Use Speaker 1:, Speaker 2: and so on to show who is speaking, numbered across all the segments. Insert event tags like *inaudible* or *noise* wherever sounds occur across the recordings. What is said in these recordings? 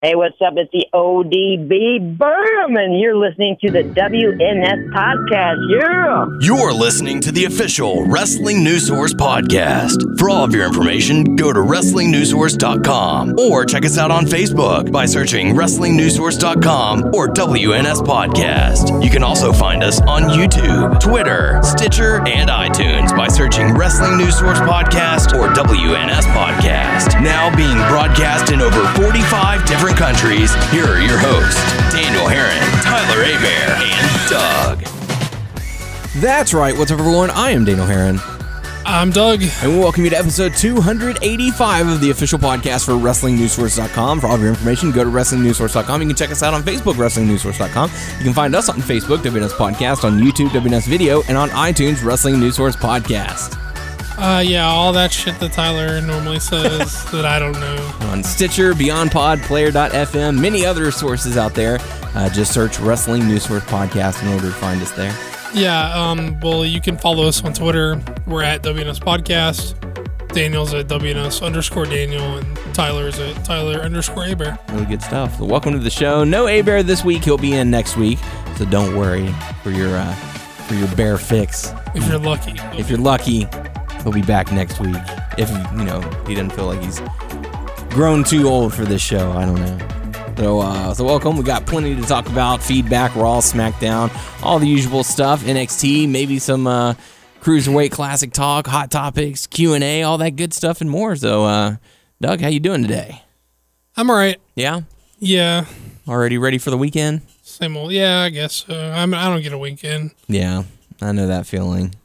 Speaker 1: Hey, what's up? It's the ODB Boom, and you're listening to the WNS Podcast. Yeah.
Speaker 2: You're listening to the official Wrestling News Source podcast. For all of your information, go to WrestlingNewsSource.com or check us out on Facebook by searching WrestlingNewsSource.com or WNS Podcast. You can also find us on YouTube, Twitter, Stitcher, and iTunes by searching Wrestling News Source Podcast or WNS Podcast. Now being broadcast in over 45 different countries, here are your hosts, Daniel Herron, Tyler Abear, and Doug.
Speaker 3: That's right. What's up, everyone? I am Daniel Herron,
Speaker 4: I'm Doug.
Speaker 3: and we welcome you to episode 285 of the official podcast for WrestlingNewsSource.com. For all of your information, go to WrestlingNewsSource.com. You can check us out on Facebook, WrestlingNewsSource.com. You can find us on Facebook, WNS Podcast, on YouTube, WNS Video, and on iTunes, Wrestling News Source Podcast.
Speaker 4: Uh, yeah, all that shit that Tyler normally says *laughs* that I don't know.
Speaker 3: On Stitcher, BeyondPod, Player.fm, many other sources out there. Uh, just search Wrestling News Source Podcast in order to find us there.
Speaker 4: Yeah, um, well, you can follow us on Twitter. We're at WNS Podcast. Daniel's at WNS underscore Daniel, and Tyler's at Tyler underscore Aber.
Speaker 3: Really good stuff. Welcome to the show. No A Bear this week. He'll be in next week, so don't worry for your uh, for your bear fix.
Speaker 4: If you're lucky.
Speaker 3: If you're lucky, he'll be back next week. If you know he doesn't feel like he's grown too old for this show, I don't know. So, uh, so welcome. We got plenty to talk about: feedback, Raw, SmackDown, all the usual stuff. NXT, maybe some uh, cruiserweight classic talk, hot topics, Q and A, all that good stuff, and more. So, uh, Doug, how you doing today?
Speaker 4: I'm all right.
Speaker 3: Yeah,
Speaker 4: Yeah,
Speaker 3: already ready for the weekend?
Speaker 4: same old. Yeah, I guess so. I'm, I don't get a weekend.
Speaker 3: Yeah, I know that feeling.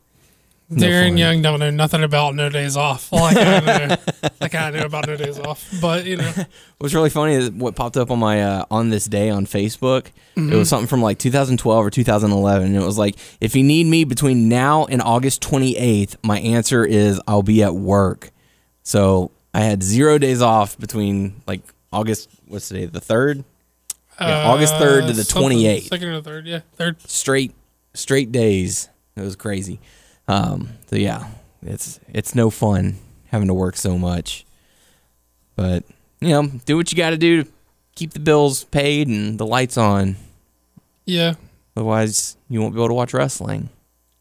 Speaker 3: No
Speaker 4: Darren
Speaker 3: fun.
Speaker 4: Young don't know nothing about no days off. Like I know, *laughs* like I know about no days off. But you know, *laughs*
Speaker 3: What's really funny is what popped up on my uh, on this day on Facebook. It was something from like 2012 or 2011, and it was like, if you need me between now and August 28th, my answer is I'll be at work. So I had zero days off between like August. What's today? The third. Yeah, August 3rd to the
Speaker 4: Uh,
Speaker 3: 28th.
Speaker 4: Second or third, yeah, third.
Speaker 3: straight straight days. It was crazy. Um, so yeah, it's it's no fun having to work so much. But you know, do what you got to do to keep the bills paid and the lights on.
Speaker 4: Yeah,
Speaker 3: Otherwise, you won't be able to watch wrestling.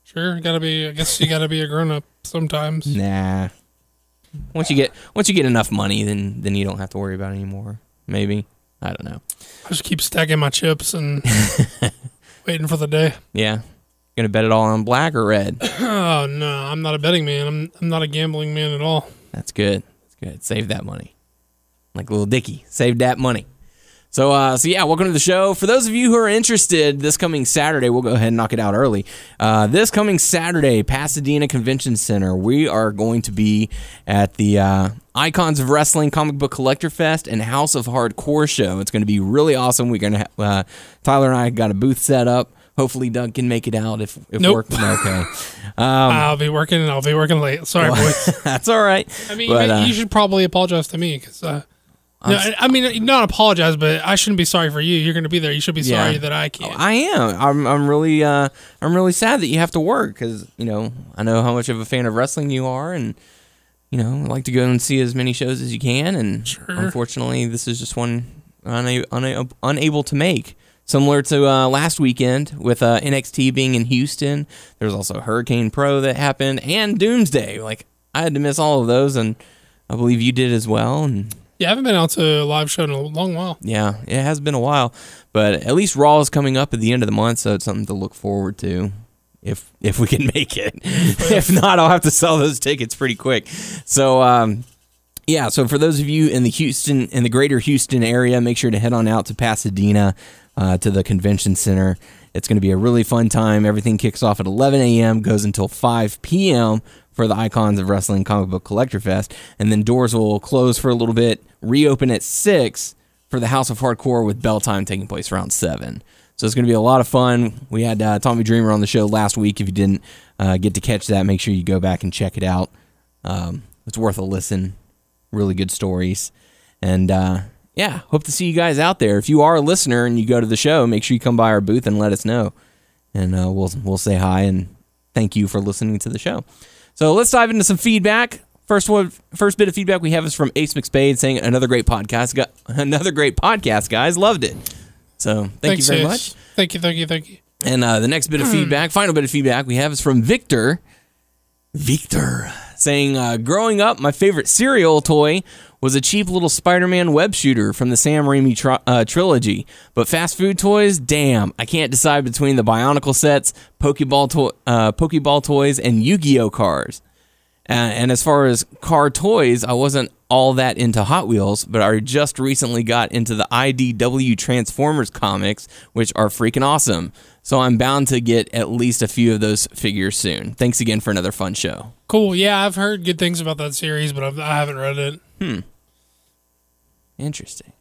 Speaker 4: sure. Gotta be. I guess you gotta be a grown up sometimes. *laughs*
Speaker 3: Nah. Once you get once you get enough money, then then you don't have to worry about it anymore. Maybe I don't know.
Speaker 4: I just keep stacking my chips and *laughs* waiting for the day.
Speaker 3: Yeah, gonna bet it all on black or red. *coughs*
Speaker 4: Oh no, I'm not a betting man. I'm I'm not a gambling man at all.
Speaker 3: That's good. That's good. Save that money. Like Lil Dicky. Save that money. So uh so yeah, welcome to the show. For those of you who are interested, this coming Saturday, we'll go ahead and knock it out early. Uh this coming Saturday, Pasadena Convention Center, we are going to be at the uh Icons of Wrestling Comic Book Collector Fest and House of Hardcore show. It's going to be really awesome. We're going to have uh, Tyler and I got a booth set up. Hopefully Doug can make it out if if
Speaker 4: Nope.
Speaker 3: work okay. *laughs*
Speaker 4: I'll be working. And I'll be working late. Sorry, boys. *laughs*
Speaker 3: That's all right.
Speaker 4: I mean,
Speaker 3: But,
Speaker 4: you,
Speaker 3: uh,
Speaker 4: you should probably apologize to me because. Uh, no, I mean, not apologize, but I shouldn't be sorry for you. You're going to be there. You should be sorry
Speaker 3: Yeah.
Speaker 4: that I can't.
Speaker 3: I am. I'm. I'm really. Uh, I'm really sad that you have to work because you know I know how much of a fan of wrestling you are, and you know I like to go and see as many shows as you can. And unfortunately, this is just one una- una- unable to make. Similar to uh, last weekend with uh, NXT being in Houston, there was also Hurricane Pro that happened and Doomsday. Like I had to miss all of those, and I believe you did as well. And
Speaker 4: yeah, I haven't been out to a live show in a long while.
Speaker 3: yeah, it has been a while, but at least Raw is coming up at the end of the month, so it's something to look forward to. If if we can *laughs* make it, *laughs* if not, I'll have to sell those tickets pretty quick. So um, yeah, so for those of you in the Houston in the greater Houston area, make sure to head on out to Pasadena uh, to the convention center. It's going to be a really fun time. Everything kicks off at 11 a.m., goes until 5 p.m. for the Icons of Wrestling Comic Book Collector Fest, and then doors will close for a little bit, reopen at 6 for the House of Hardcore with bell time taking place around 7. So it's going to be a lot of fun. We had uh, Tommy Dreamer on the show last week. If you didn't uh, get to catch that, make sure you go back and check it out. Um, it's worth a listen. Really good stories. And uh, yeah, hope to see you guys out there. If you are a listener and you go to the show, make sure you come by our booth and let us know. And uh, we'll, we'll say hi and thank you for listening to the show. So let's dive into some feedback. first one, first bit of feedback we have is from Ace McSpade saying another great podcast. Got *laughs* another great podcast, guys. Loved it. So thank
Speaker 4: Thanks,
Speaker 3: you very
Speaker 4: Ace.
Speaker 3: much.
Speaker 4: Thank you, thank you, thank you.
Speaker 3: And uh, the next bit of feedback, final bit of feedback we have is from Victor. Victor saying, uh, growing up, my favorite cereal toy was a cheap little Spider-Man web shooter from the Sam Raimi tr- uh, trilogy. But fast food toys, damn, I can't decide between the Bionicle sets, Pokeball, to- uh, Pokeball toys, and Yu-Gi-Oh cars. Uh, and as far as car toys, I wasn't all that into Hot Wheels, but I just recently got into the IDW Transformers comics, which are freaking awesome. So I'm bound to get at least a few of those figures soon. Thanks again for another fun show.
Speaker 4: Cool. Yeah, I've heard good things about that series, but I've, I haven't read it.
Speaker 3: Interesting.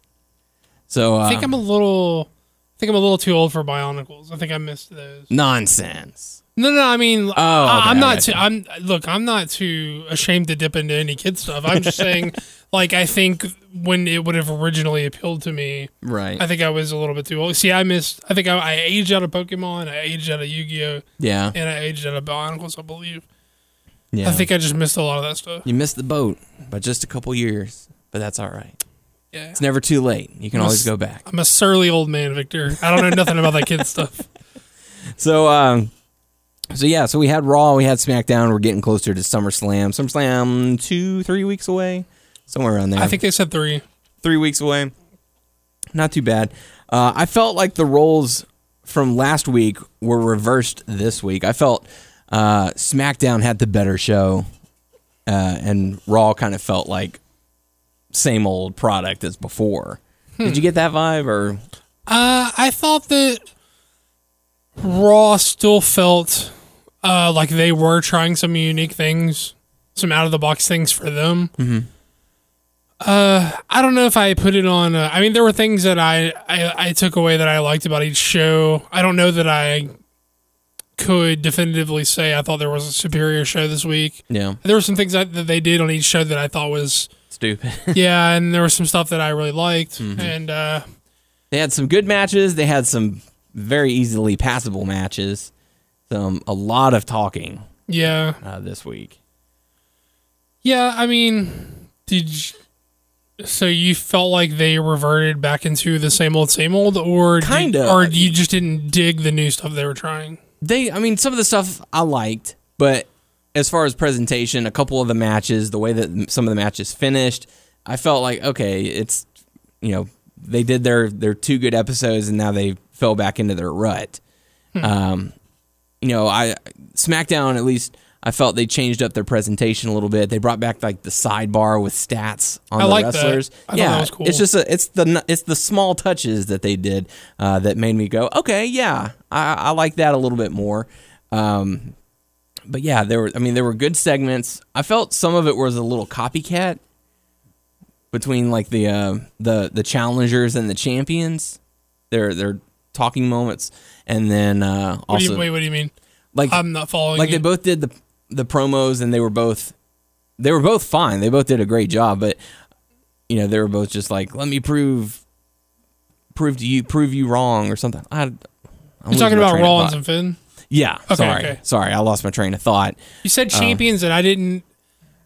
Speaker 3: So uh,
Speaker 4: I think I'm a little. I think I'm a little too old for Bionicles. I think I missed those.
Speaker 3: nonsense.
Speaker 4: No, no, I mean,
Speaker 3: Oh,
Speaker 4: I,
Speaker 3: okay,
Speaker 4: I'm
Speaker 3: I
Speaker 4: not. Too, I'm look. I'm not too ashamed to dip into any kid stuff. I'm just saying, *laughs* like, I think when it would have originally appealed to me,
Speaker 3: Right.
Speaker 4: I think I was a little bit too old. See, I missed. I think I, I aged out of Pokemon. I aged out of Yu-Gi-Oh,
Speaker 3: yeah.
Speaker 4: and I aged out of Bionicles. I believe.
Speaker 3: Yeah.
Speaker 4: I think I just missed a lot of that stuff.
Speaker 3: you missed the boat by just a couple years, but that's all right.
Speaker 4: Yeah.
Speaker 3: It's never too late. You can always go back.
Speaker 4: I'm a surly old man, Victor. I don't know nothing about that kid stuff. *laughs*
Speaker 3: So, um, so yeah, so we had Raw, we had SmackDown. We're getting closer to SummerSlam. SummerSlam two, three weeks away, somewhere around there.
Speaker 4: I think they said three.
Speaker 3: three weeks away. Not too bad. Uh, I felt like the roles from last week were reversed this week. I felt uh, SmackDown had the better show, uh, and Raw kind of felt like same old product as before. Did you get that vibe, or
Speaker 4: Uh, I thought that Raw still felt uh, like they were trying some unique things, some out of the box things for them. Mm-hmm. Uh, I don't know if I put it on. Uh, I mean, there were things that I, I I took away that I liked about each show. I don't know that I could definitively say I thought there was a superior show this week.
Speaker 3: yeah,
Speaker 4: There were some things that, that they did on each show that I thought was
Speaker 3: stupid? *laughs*
Speaker 4: yeah, and there was some stuff that I really liked, and uh,
Speaker 3: they had some good matches. They had some very easily passable matches. Some a lot of talking
Speaker 4: yeah.
Speaker 3: uh, this week.
Speaker 4: Yeah, I mean, did you, so you felt like they reverted back into the same old, same old, or
Speaker 3: Kinda.
Speaker 4: or you just didn't dig the new stuff they were trying?
Speaker 3: they i mean some of the stuff i liked but as far as presentation a couple of the matches the way that some of the matches finished i felt like okay it's you know they did their their two good episodes and now they fell back into their rut. Um you know i smackdown at least i felt they changed up their presentation a little bit. They brought back like the sidebar with stats on
Speaker 4: I
Speaker 3: the
Speaker 4: like that.
Speaker 3: wrestlers.
Speaker 4: I
Speaker 3: yeah
Speaker 4: that was cool.
Speaker 3: it's just a, it's the it's the small touches that they did uh, that made me go okay yeah I, I like that a little bit more. Um, but yeah there were I mean there were good segments I felt some of it was a little copycat between like the uh, the the challengers and the champions their their talking moments and then uh,
Speaker 4: What do
Speaker 3: also
Speaker 4: you, wait, what do you mean?
Speaker 3: like
Speaker 4: I'm not following.
Speaker 3: like
Speaker 4: you.
Speaker 3: they both did the the promos and they were both they were both fine. They both did a great job, but you know, they were both just like, "Let me prove prove to you prove you wrong" or something. I I'm
Speaker 4: You're talking about Rollins and Finn.
Speaker 3: Yeah, sorry.
Speaker 4: okay.
Speaker 3: Sorry, I lost my train of thought.
Speaker 4: You said champions, and I didn't.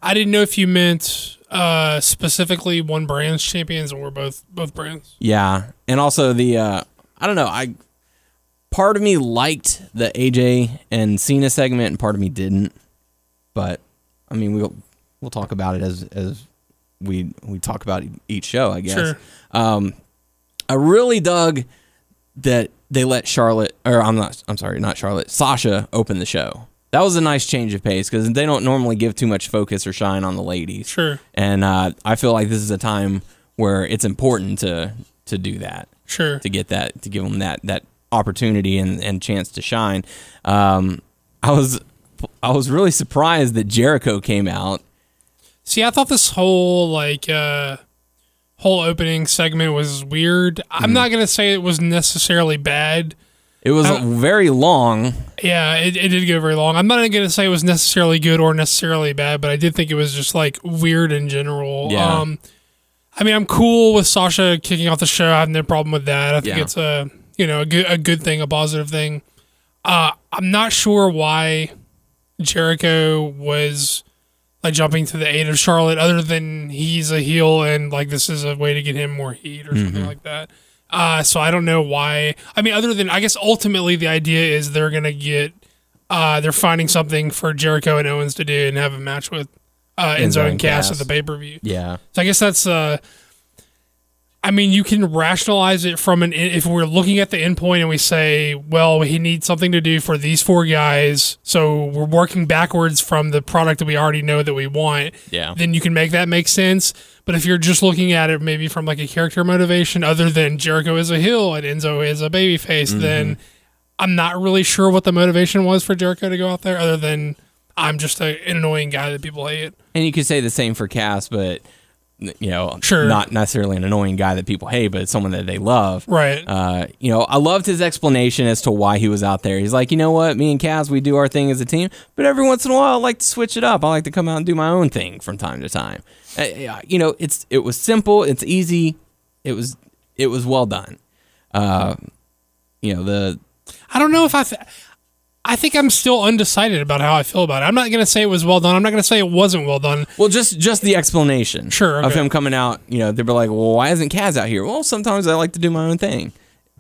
Speaker 4: I didn't know if you meant uh, specifically one brand's champions, or both both brands.
Speaker 3: Yeah, and also the uh, I don't know. I part of me liked the AJ and Cena segment, and part of me didn't. But I mean, we'll we'll talk about it as as we we talk about each show. I guess.
Speaker 4: Sure.
Speaker 3: Um, I really dug that they let Charlotte, or I'm not, I'm sorry, not Charlotte, Sasha open the show. That was a nice change of pace because they don't normally give too much focus or shine on the ladies.
Speaker 4: Sure,
Speaker 3: And uh, I feel like this is a time where it's important to to do that
Speaker 4: sure.
Speaker 3: to get that to give them that that opportunity and, and chance to shine. Um, I was I was really surprised that Jericho came out.
Speaker 4: See, I thought this whole like uh whole opening segment was weird. I'm not gonna say it was necessarily bad.
Speaker 3: It was very long.
Speaker 4: Yeah, it, it did go very long. I'm not gonna say it was necessarily good or necessarily bad, but I did think it was just like weird in general.
Speaker 3: Yeah.
Speaker 4: Um I mean I'm cool with Sasha kicking off the show. I have no problem with that. I think
Speaker 3: Yeah.
Speaker 4: it's a you know, a good a good thing, a positive thing. Uh I'm not sure why Jericho was like jumping to the aid of Charlotte, other than he's a heel and like this is a way to get him more heat or
Speaker 3: Mm-hmm.
Speaker 4: something like that. Uh, so I don't know why. I mean, other than I guess ultimately the idea is they're gonna get uh, they're finding something for Jericho and Owens to do and have a match with uh, Enzo,
Speaker 3: Enzo
Speaker 4: and Cass,
Speaker 3: Cass.
Speaker 4: at the pay per view.
Speaker 3: Yeah.
Speaker 4: So I guess that's uh I mean, you can rationalize it from an if we're looking at the endpoint and we say, well, he needs something to do for these four guys, so we're working backwards from the product that we already know that we want.
Speaker 3: Yeah.
Speaker 4: Then you can make that make sense. But if you're just looking at it maybe from like a character motivation, other than Jericho is a heel and Enzo is a babyface,
Speaker 3: Mm-hmm.
Speaker 4: then I'm not really sure what the motivation was for Jericho to go out there, other than I'm just a, an annoying guy that people hate.
Speaker 3: And you could say the same for Cass, but you know,
Speaker 4: Sure.
Speaker 3: not necessarily an annoying guy that people hate, but it's someone that they love.
Speaker 4: Right.
Speaker 3: Uh, you know, I loved his explanation as to why he was out there. He's like, you know what, me and Cass, we do our thing as a team, but every once in a while, I like to switch it up. I like to come out and do my own thing from time to time. Uh, you know, it's it was simple, it's easy, it was it was well done. Uh, you know the
Speaker 4: I don't know if I. Th- I think I'm still undecided about how I feel about it. I'm not gonna say it was well done. I'm not gonna say it wasn't well done.
Speaker 3: Well, just just the explanation,
Speaker 4: Sure,
Speaker 3: of him coming out. You know, they'd be like, "Well, why isn't Cass out here?" Well, sometimes I like to do my own thing.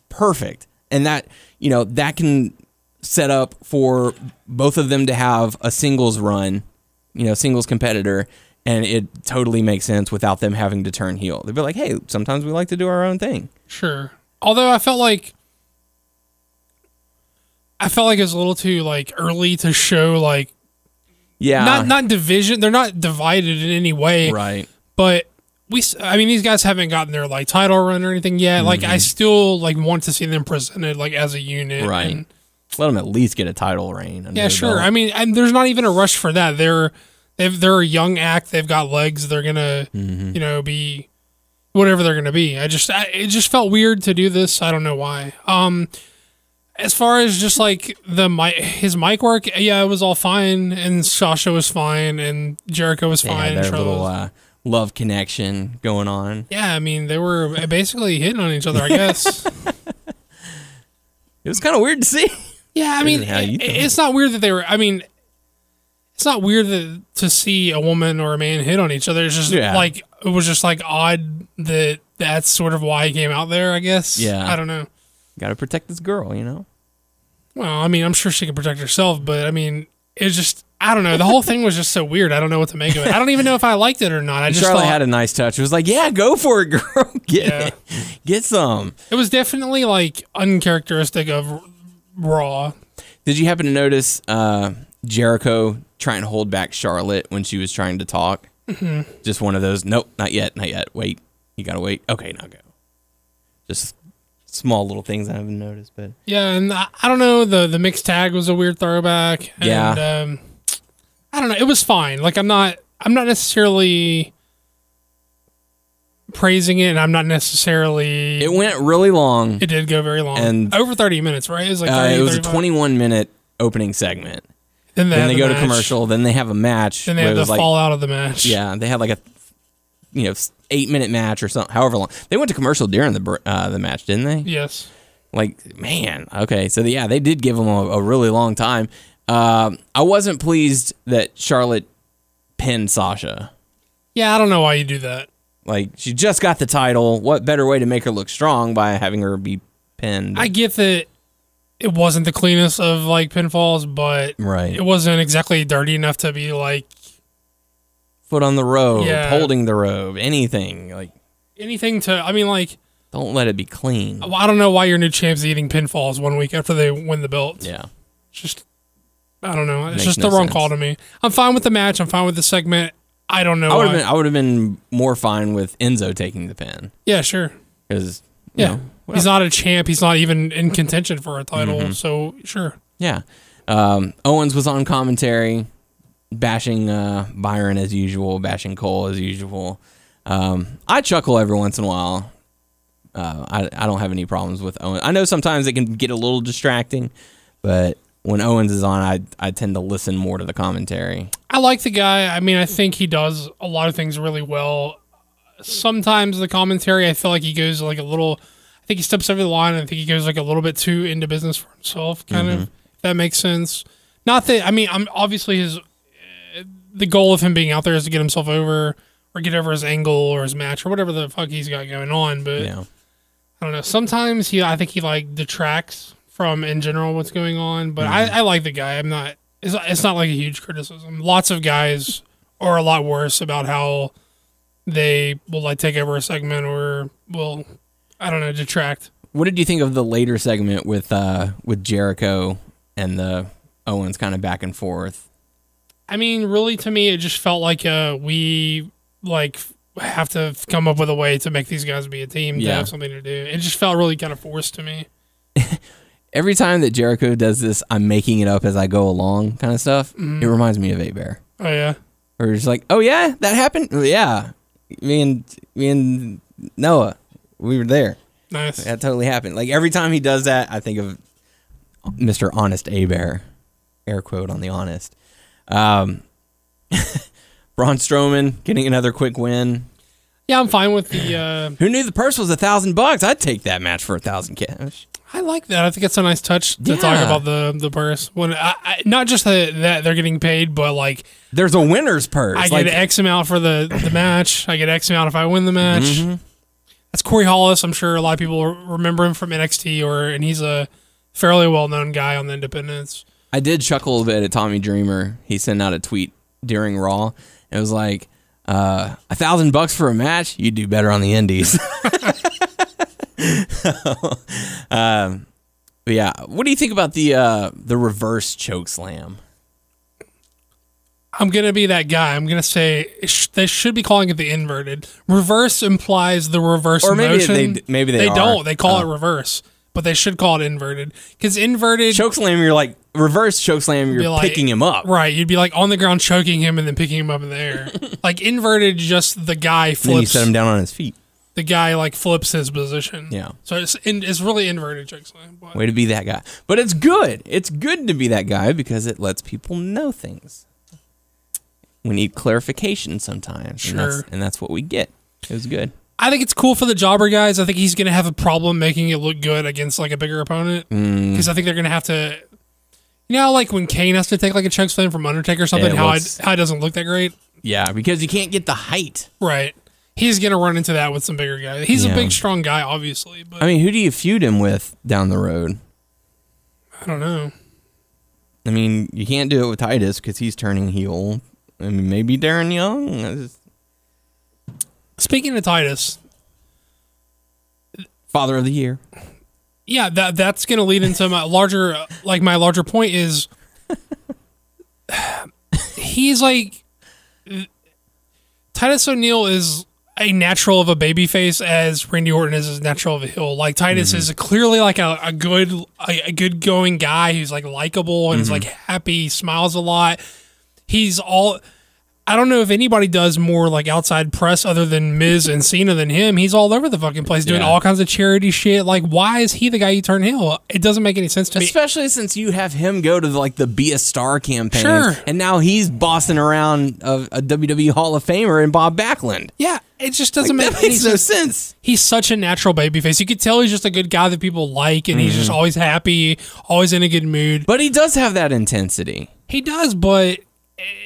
Speaker 3: Perfect, and that you know that can set up for both of them to have a singles run, you know, singles competitor, and it totally makes sense without them having to turn heel. They'd be like, "Hey, sometimes we like to do our own thing."
Speaker 4: Sure. Although I felt like I felt like it was a little too like early to show like
Speaker 3: Yeah,
Speaker 4: not not division. They're not divided in any way.
Speaker 3: right.
Speaker 4: But we. I mean, these guys haven't gotten their like title run or anything yet. Like I still like want to see them presented like as a unit.
Speaker 3: Mm-hmm. Right.
Speaker 4: and-
Speaker 3: Let them at least get a title reign.
Speaker 4: Yeah, sure. I mean, and there's not even a rush for that. They're they've, they're a young act. They've got legs. They're gonna
Speaker 3: Mm-hmm.
Speaker 4: you know be whatever they're gonna be. I just I, it just felt weird to do this. I don't know why. Um, as far as just like the mic, his mic work, yeah, it was all fine, and Sasha was fine, and Jericho was fine. and
Speaker 3: their
Speaker 4: Charlotte
Speaker 3: little
Speaker 4: was-
Speaker 3: uh, love connection going on.
Speaker 4: yeah, I mean, they were basically hitting on each other. I guess. *laughs*
Speaker 3: It was kind of weird to see.
Speaker 4: Yeah, I mean,
Speaker 3: Isn't how you
Speaker 4: it- it's not weird that they were. I mean, it's not weird that to see a woman or a man hit on each other. It's just
Speaker 3: Yeah.
Speaker 4: like it was just like odd that that's sort of why he came out there. I guess.
Speaker 3: Yeah.
Speaker 4: I don't know.
Speaker 3: Got to protect this girl, you know.
Speaker 4: Well, I mean, I'm sure she can protect herself, but I mean, it's just I don't know. The whole thing was just so weird. I don't know what to make of it. I don't even know if I liked it or not. I just
Speaker 3: Charlotte
Speaker 4: thought
Speaker 3: had a nice touch. It was like, yeah, go for it, *laughs* girl. Get
Speaker 4: Yeah.
Speaker 3: it. Get some.
Speaker 4: it was definitely like uncharacteristic of Raw.
Speaker 3: Did you happen to notice uh, Jericho trying to hold back Charlotte when she was trying to talk? Mm-hmm. Just one of those. Nope, not yet, not yet. Wait, you gotta wait. Okay, now go. Just small little things I haven't noticed, but
Speaker 4: Yeah, and I, I don't know. The the mixed tag was a weird throwback.
Speaker 3: Yeah.
Speaker 4: And, um, I don't know. It was fine. Like I'm not. I'm not necessarily praising it, and I'm not necessarily.
Speaker 3: it went really long.
Speaker 4: It did go very long,
Speaker 3: And-
Speaker 4: over 30 minutes, right? It was like
Speaker 3: Uh, it was a 21 minute opening segment.
Speaker 4: Then they,
Speaker 3: Then they
Speaker 4: the
Speaker 3: go to commercial. Then they have a match.
Speaker 4: Then they had the
Speaker 3: like,
Speaker 4: fall out of the match.
Speaker 3: Yeah, they had like a you know eight minute match or something. However long they went to commercial during the uh, the match, didn't they?
Speaker 4: Yes.
Speaker 3: Like man, okay, so yeah, they did give them a, a really long time. Um, I wasn't pleased that Charlotte pinned Sasha.
Speaker 4: Yeah, I don't know why you do that.
Speaker 3: Like she just got the title. What better way to make her look strong by having her be pinned?
Speaker 4: I get that it wasn't the cleanest of like pinfalls, but
Speaker 3: right,
Speaker 4: it wasn't exactly dirty enough to be like
Speaker 3: foot on the robe,
Speaker 4: Yeah.
Speaker 3: holding the robe, anything. Like
Speaker 4: anything to. I mean, like
Speaker 3: don't let it be clean.
Speaker 4: I don't know why your new champ's eating pinfalls one week after they win the belt.
Speaker 3: Yeah.
Speaker 4: It's just I don't know. It's
Speaker 3: Makes
Speaker 4: just
Speaker 3: no
Speaker 4: the wrong
Speaker 3: sense.
Speaker 4: call to me. I'm fine with the match. I'm fine with the segment. I don't know.
Speaker 3: I would have been I would have been more fine with Enzo taking the pin
Speaker 4: yeah, sure.
Speaker 3: because
Speaker 4: Yeah.
Speaker 3: know,
Speaker 4: He's not a champ. He's not even in contention for a title.
Speaker 3: Mm-hmm.
Speaker 4: So sure.
Speaker 3: yeah. Um, Owens was on commentary, bashing uh, Byron as usual, bashing Cole as usual. Um, I chuckle every once in a while. Uh, I I don't have any problems with Owens. I know sometimes it can get a little distracting, but when Owens is on, I I tend to listen more to the commentary.
Speaker 4: I like the guy. I mean, I think he does a lot of things really well. Sometimes the commentary, I feel like he goes like a little. I think he steps over the line. and I think he goes like a little bit too into business for himself. Kind
Speaker 3: Mm-hmm.
Speaker 4: of. If that makes sense. Not that I mean, I'm obviously his. The goal of him being out there is to get himself over or get over his angle or his match or whatever the fuck he's got going on. But
Speaker 3: Yeah.
Speaker 4: I don't know. Sometimes he, I think he like detracts from in general what's going on. But I, I like the guy. I'm not. It's not, it's not like a huge criticism. Lots of guys are a lot worse about how they will like take over a segment or will, I don't know, detract.
Speaker 3: What did you think of the later segment with uh with Jericho and the Owens kind of back and forth?
Speaker 4: I mean, really, to me, it just felt like uh, we like have to come up with a way to make these guys be a team to
Speaker 3: Yeah.
Speaker 4: have something to do. It just felt really kind of forced to me. *laughs*
Speaker 3: Every time that Jericho does this, I'm making it up as I go along kind of stuff. It reminds me of A Bear.
Speaker 4: Oh yeah,
Speaker 3: Or just like, oh yeah, that happened. Yeah, me and me and Noah, we were there.
Speaker 4: nice.
Speaker 3: That totally happened. Like every time he does that, I think of Mr. Honest A Bear, air quote on the honest. Um, *laughs* Braun Strowman getting another quick win.
Speaker 4: Yeah, I'm fine with the. Uh, *sighs*
Speaker 3: Who knew the purse was a thousand bucks? I'd take that match for a thousand cash.
Speaker 4: I like that. I think it's a nice touch to talk about the the purse when I, I, not just that, that they're getting paid, but like
Speaker 3: There's a winner's purse.
Speaker 4: I
Speaker 3: like,
Speaker 4: get X amount for the the match. I get X amount if I win the match.
Speaker 3: Mm-hmm.
Speaker 4: That's Corey Hollis. I'm sure a lot of people remember him from NXT, or and he's a fairly well known guy on the independents.
Speaker 3: I did chuckle a bit at Tommy Dreamer. He sent out a tweet during Raw. It was like, uh, a thousand bucks for a match, you'd do better on the indies. *laughs* um, yeah, what do you think about the uh, the reverse choke slam?
Speaker 4: I'm gonna be that guy. I'm gonna say sh- they should be calling it the inverted. Reverse implies the reverse
Speaker 3: Or maybe
Speaker 4: motion.
Speaker 3: they- maybe they are.
Speaker 4: don't. They call
Speaker 3: Oh.
Speaker 4: it reverse, but they should call it inverted because inverted.
Speaker 3: Choke slam, you're like reverse choke slam, you're
Speaker 4: like-
Speaker 3: picking him up.
Speaker 4: Right, you'd be like on the ground choking him and then picking him up in the air. *laughs* like inverted, just the guy
Speaker 3: Then you
Speaker 4: flips.
Speaker 3: set him down on his feet.
Speaker 4: The guy like flips his position.
Speaker 3: Yeah.
Speaker 4: So it's in, it's really inverted choke slam. But
Speaker 3: Way to be that guy. But it's good. It's good to be that guy because it lets people know things. We need clarification sometimes. And that's,
Speaker 4: Sure.
Speaker 3: and that's what we get. It was good.
Speaker 4: I think it's cool for the jobber guys. I think he's gonna have a problem making it look good against like a bigger opponent
Speaker 3: Mm.
Speaker 4: because I think they're gonna have to. You know, like when Kane has to take like a choke slam from Undertaker or something,
Speaker 3: It
Speaker 4: how
Speaker 3: looks-
Speaker 4: it, how it doesn't look that great.
Speaker 3: Yeah, because you can't get the height.
Speaker 4: Right. He's gonna run into that with some bigger guy. He's
Speaker 3: Yeah.
Speaker 4: a big, strong guy, obviously, but
Speaker 3: I mean, who do you feud him with down the road?
Speaker 4: I don't know.
Speaker 3: I mean, you can't do it with Titus because he's turning heel. I mean, maybe Darren Young. I just-
Speaker 4: Speaking of Titus,
Speaker 3: Father of the year.
Speaker 4: Yeah, that that's gonna lead into my larger, like my larger point is, he's like Titus O'Neil is a natural of a babyface as Randy Orton is a natural of a heel. Like Titus mm-hmm. is clearly like a, a good a, a good going guy who's like likable and is mm-hmm. like happy, smiles a lot. He's all I don't know if anybody does more like outside press other than Miz and *laughs* Cena than him. He's all over the fucking place doing
Speaker 3: Yeah.
Speaker 4: all kinds of charity shit. Like, why is he the guy you turn heel? It doesn't make any sense to me.
Speaker 3: Especially since you have him go to the, like the Be a Star campaign,
Speaker 4: Sure.
Speaker 3: and now he's bossing around a, a WWE Hall of Famer and Bob Backlund.
Speaker 4: Yeah, it just doesn't
Speaker 3: Like,
Speaker 4: make
Speaker 3: that
Speaker 4: any
Speaker 3: makes no
Speaker 4: sense.
Speaker 3: sense.
Speaker 4: He's such a natural babyface. You could tell he's just a good guy that people like, and he's
Speaker 3: Mm-hmm.
Speaker 4: just always happy, always in a good mood.
Speaker 3: But he does have that intensity.
Speaker 4: He does, but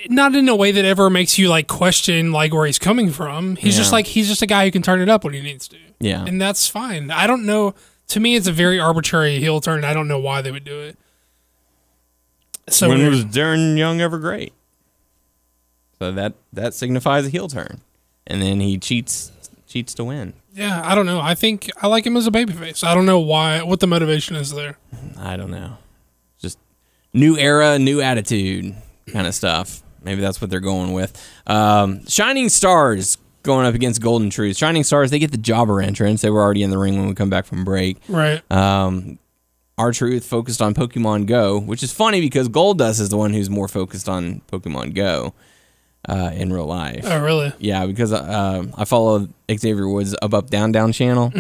Speaker 4: not in a way that ever makes you like question like where he's coming from. He's just like he's just a guy who can turn it up when he needs to.
Speaker 3: Yeah.
Speaker 4: and that's fine. I don't know. To me, it's a very arbitrary heel turn. I don't know why they would do it. So
Speaker 3: when was Darren Young ever great? So that that signifies a heel turn, and then he cheats cheats to win.
Speaker 4: yeah, I don't know. I think I like him as a babyface. I don't know why. What the motivation is there?
Speaker 3: I don't know, just new era, new attitude kind of stuff. Maybe that's what they're going with. Um, Shining Stars going up against Golden Truth. Shining Stars they get the jobber entrance. They were already in the ring when we come back from break.
Speaker 4: Right.
Speaker 3: Um, R-Truth focused on Pokemon Go, which is funny because Goldust is the one who's more focused on Pokemon Go uh, in real life.
Speaker 4: Oh, really?
Speaker 3: Yeah, because uh, I follow Xavier Woods' Up Up Down Down channel,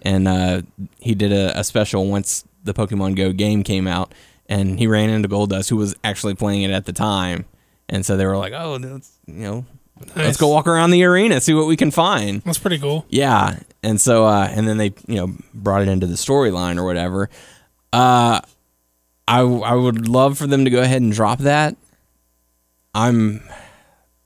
Speaker 3: and uh, he did a, a special once the Pokemon Go game came out, and he ran into Goldust, who was actually playing it at the time, and so they were like, "Oh, let's you know, let's go walk around the arena, see what we can find."
Speaker 4: That's pretty cool.
Speaker 3: Yeah, and so uh, and then they you know brought it into the storyline or whatever. Uh, I I would love for them to go ahead and drop that. I'm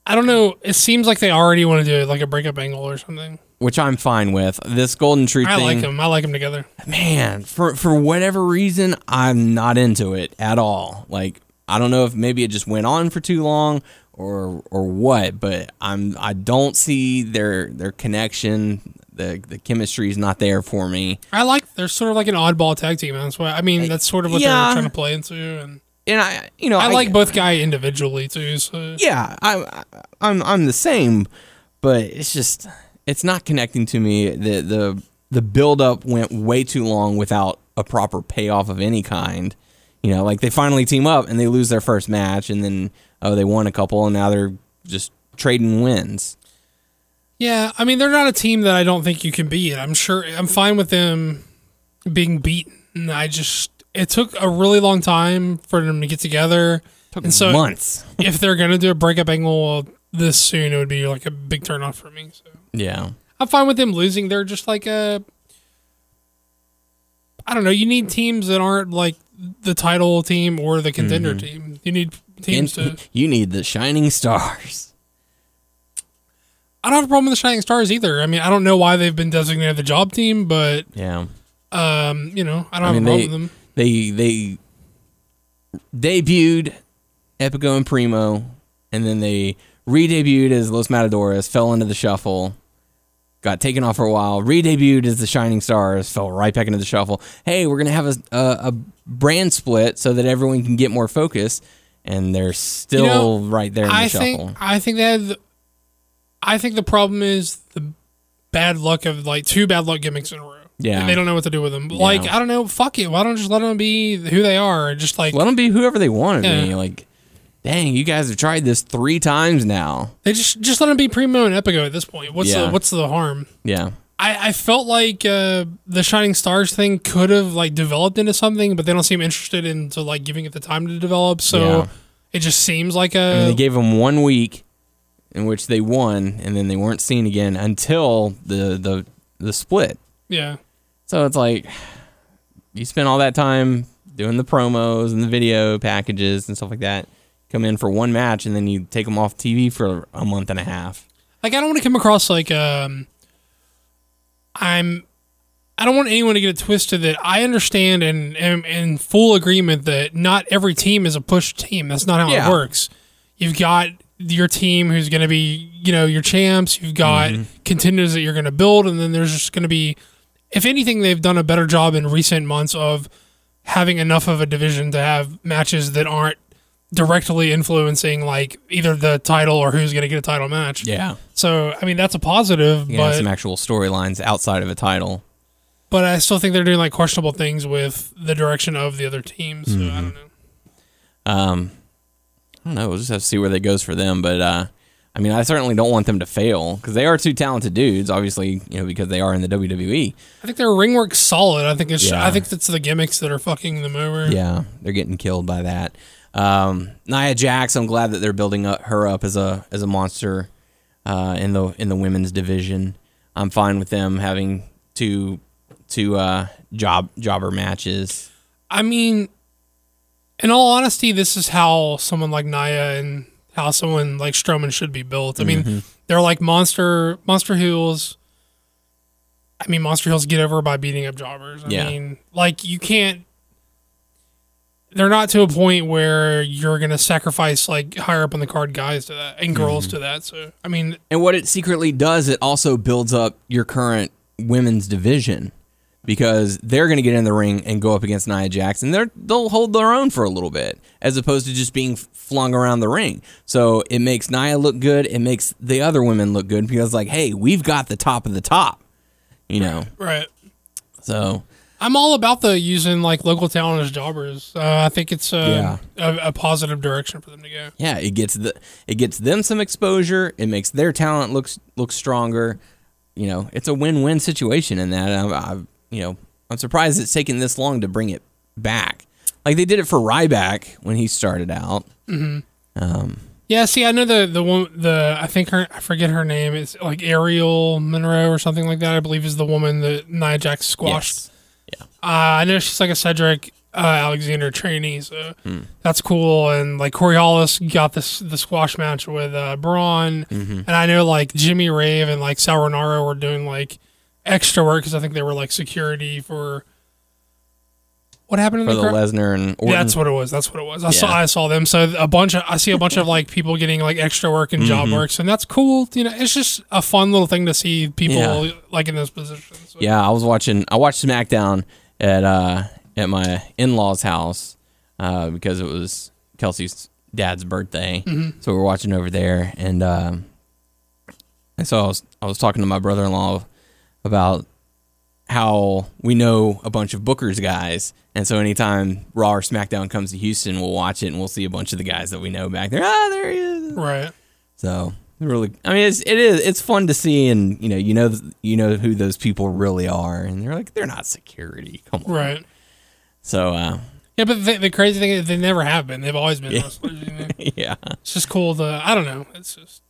Speaker 4: I don't know. It seems like they already want to do like a breakup angle or something.
Speaker 3: Which I'm fine with. This Golden Truth
Speaker 4: I
Speaker 3: thing,
Speaker 4: like them. I like them together.
Speaker 3: man, for for whatever reason, I'm not into it at all. Like I don't know if maybe it just went on for too long or or what, but I'm I don't see their their connection. The the chemistry is not there for me.
Speaker 4: I like. They're sort of like an oddball tag team. That's why. I mean, that's sort of what
Speaker 3: Yeah.
Speaker 4: they're trying to play into. And
Speaker 3: And I you know
Speaker 4: I, like both guy individually too. So
Speaker 3: yeah, I, I'm I'm the same, but it's just it's not connecting to me. The the the build up went way too long without a proper payoff of any kind. You know, like they finally team up and they lose their first match, and then oh they won a couple, and now they're just trading wins.
Speaker 4: Yeah, I mean they're not a team that I don't think you can beat. I'm sure I'm fine with them being beaten. I just it took a really long time for them to get together.
Speaker 3: Took
Speaker 4: And so-
Speaker 3: months.
Speaker 4: if they're gonna do a breakup angle this soon, it would be like a big turnoff for me. So
Speaker 3: Yeah,
Speaker 4: I'm fine with them losing. They're just like a I don't know. You need teams that aren't like the title team or the contender team. You need teams to.
Speaker 3: you need the shining stars.
Speaker 4: I don't have a problem with the Shining Stars either. I mean, I don't know why they've been designated the job team, but
Speaker 3: Yeah.
Speaker 4: um, you know, I don't
Speaker 3: I
Speaker 4: have
Speaker 3: mean,
Speaker 4: a problem
Speaker 3: they,
Speaker 4: with them.
Speaker 3: they they debuted Epico and Primo, and then they re-debuted as Los Matadores, fell into the shuffle, got taken off for a while, re-debuted as the Shining Stars, fell right back into the shuffle. Hey, we're gonna have a a, a brand split so that everyone can get more focus, and they're still
Speaker 4: You know,
Speaker 3: right there in the
Speaker 4: I
Speaker 3: shuffle.
Speaker 4: think I think that the- I think the problem is the bad luck of like two bad luck gimmicks in a row.
Speaker 3: Yeah.
Speaker 4: and they don't know what to do with them. Like I don't know. Fuck it. Why don't just let them be who they are? Just like
Speaker 3: Let them be whoever they want to be. Like, dang, you guys have tried this three times now.
Speaker 4: they just just let them be Primo and Epico at this point. What's
Speaker 3: Yeah.
Speaker 4: the what's the harm?
Speaker 3: Yeah.
Speaker 4: I, I felt like uh, the Shining Stars thing could have like developed into something, but they don't seem interested into like giving it the time to develop. So
Speaker 3: Yeah.
Speaker 4: it just seems like a
Speaker 3: I mean, they gave them one week in which they won, and then they weren't seen again until the the the split.
Speaker 4: yeah.
Speaker 3: So it's like you spend all that time doing the promos and the video packages and stuff like that. Come in for one match, and then you take them off TV for a month and a half.
Speaker 4: Like I don't want to come across like um I'm I don't want anyone to get it twisted that I understand and am in full agreement that not every team is a push team. That's not how
Speaker 3: Yeah.
Speaker 4: it works. You've got your team who's going to be, you know, your champs. You've got contenders that you're going to build, and then there's just going to be, if anything, they've done a better job in recent months of having enough of a division to have matches that aren't directly influencing like either the title or who's going to get a title match.
Speaker 3: Yeah,
Speaker 4: So I mean that's a positive,
Speaker 3: Yeah,
Speaker 4: but
Speaker 3: some actual storylines outside of a title.
Speaker 4: but I still think they're doing like questionable things with the direction of the other teams. So I don't know.
Speaker 3: Um, I don't know. We'll just have to see where that goes for them. But uh, I mean, I certainly don't want them to fail because they are two talented dudes. Obviously, you know, because they are in the. WWE.
Speaker 4: I think their ring work's solid. I think it's
Speaker 3: Yeah.
Speaker 4: I think it's the gimmicks that are fucking them over.
Speaker 3: Yeah, they're getting killed by that. Um, Nia Jax, I'm glad that they're building up her up as a as a monster uh, in the in the women's division. I'm fine with them having two two uh, job jobber matches.
Speaker 4: I mean, in all honesty, this is how someone like Nia and how someone like Strowman should be built. I mean,
Speaker 3: Mm-hmm.
Speaker 4: they're like monster monster heels. I mean, monster heels get over by beating up jobbers. I
Speaker 3: Yeah.
Speaker 4: mean, like you can't. They're not to a point where you're gonna sacrifice like higher up on the card guys to that and girls
Speaker 3: Mm-hmm.
Speaker 4: to that. So I mean,
Speaker 3: And what it secretly does, it also builds up your current women's division because they're going to get in the ring and go up against Nia Jax, and they're they'll hold their own for a little bit, as opposed to just being flung around the ring. So it makes Nia look good. It makes the other women look good because, like, hey, we've got the top of the top, you know.
Speaker 4: right.
Speaker 3: So
Speaker 4: I'm all about the using like local talent as jobbers. Uh, I think it's uh, a, a positive direction for them to go.
Speaker 3: yeah, it gets the it gets them some exposure. It makes their talent looks look stronger. You know, it's a win win situation in that. I, I, you know, I'm surprised it's taken this long to bring it back. Like they did it for Ryback when he started out.
Speaker 4: Yeah, see, I know the the one the I think her I forget her name. It's like Ariel Monroe or something like that. I believe is the woman that Nia Jax squashed.
Speaker 3: Yes.
Speaker 4: Uh, I know she's like a Cedric. uh, Alexander trainee, so
Speaker 3: Hmm.
Speaker 4: that's cool. And like Corey Hollis got this the squash match with uh, Braun,
Speaker 3: Mm-hmm.
Speaker 4: and I know like Jimmy Rave and like Sal Rinauro were doing like extra work because I think they were like security for what happened in
Speaker 3: for
Speaker 4: the,
Speaker 3: the? Lesnar and Orton.
Speaker 4: Yeah, that's what it was. That's what it was. I saw I saw them. So a bunch of I see a bunch of like people getting like extra work and
Speaker 3: Mm-hmm.
Speaker 4: job works, and that's cool. You know, it's just a fun little thing to see people
Speaker 3: Yeah.
Speaker 4: like in those positions. So-
Speaker 3: Yeah, I was watching. I watched SmackDown at uh, at my in laws' house uh, because it was Kelsey's dad's birthday, so we were watching over there, and um, and so I was I was talking to my brother in law about how we know a bunch of Booker's guys, and so anytime Raw or SmackDown comes to Houston, we'll watch it and we'll see a bunch of the guys that we know back there. Ah, there he is.
Speaker 4: Right.
Speaker 3: So really, I mean, it's it is it's fun to see, and you know, you know, you know who those people really are, and they're like they're not security. Come on,
Speaker 4: Right.
Speaker 3: So uh,
Speaker 4: Yeah, but the, the crazy thing is they never have been. They've always been
Speaker 3: Yeah.
Speaker 4: wrestlers. You know? *laughs*
Speaker 3: yeah,
Speaker 4: It's just cool to I don't know. It's just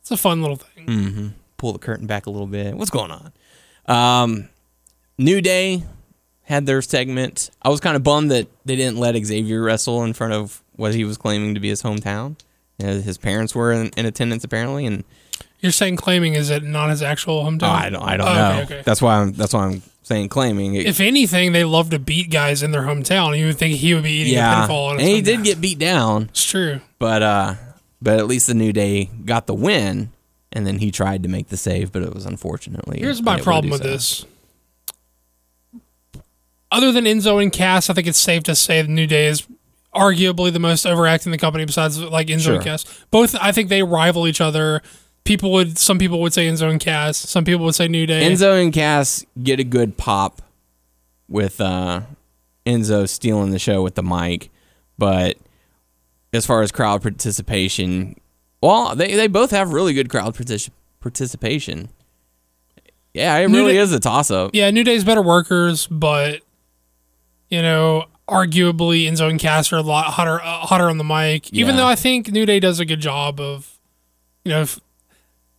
Speaker 4: it's a fun little thing.
Speaker 3: Mm-hmm. pull the curtain back a little bit. What's going on? Um, New Day had their segment. I was kind of bummed that they didn't let Xavier wrestle in front of what he was claiming to be his hometown. You know, his parents were in, in attendance apparently, and
Speaker 4: You're saying claiming is it not his actual hometown?
Speaker 3: oh, I don't, I don't
Speaker 4: Oh,
Speaker 3: know.
Speaker 4: Okay, okay.
Speaker 3: That's why I'm that's why I'm saying claiming. It-
Speaker 4: If anything, they love to beat guys in their hometown. You would think he would be eating
Speaker 3: yeah,
Speaker 4: a pinfall.
Speaker 3: And he did get beat down.
Speaker 4: It's true.
Speaker 3: But uh but at least the New Day got the win and then he tried to make the save, but it was unfortunately
Speaker 4: Here's my problem with this. Other than Enzo and Cass, I think it's safe to say the New Day is arguably the most overacting in the company besides like Enzo
Speaker 3: Sure.
Speaker 4: and Cass. Both I think they rival each other. People would some people would say Enzo and Cass, some people would say New Day.
Speaker 3: Enzo and Cass get a good pop with uh Enzo stealing the show with the mic, but as far as crowd participation, well, they they both have really good crowd partici- participation. Yeah, it
Speaker 4: New
Speaker 3: really
Speaker 4: Day-
Speaker 3: is a toss up.
Speaker 4: yeah, New Day's better workers, but you know, arguably Enzo and Cass are a lot hotter uh, hotter on the mic. Even
Speaker 3: Yeah.
Speaker 4: though I think New Day does a good job of, you know, if,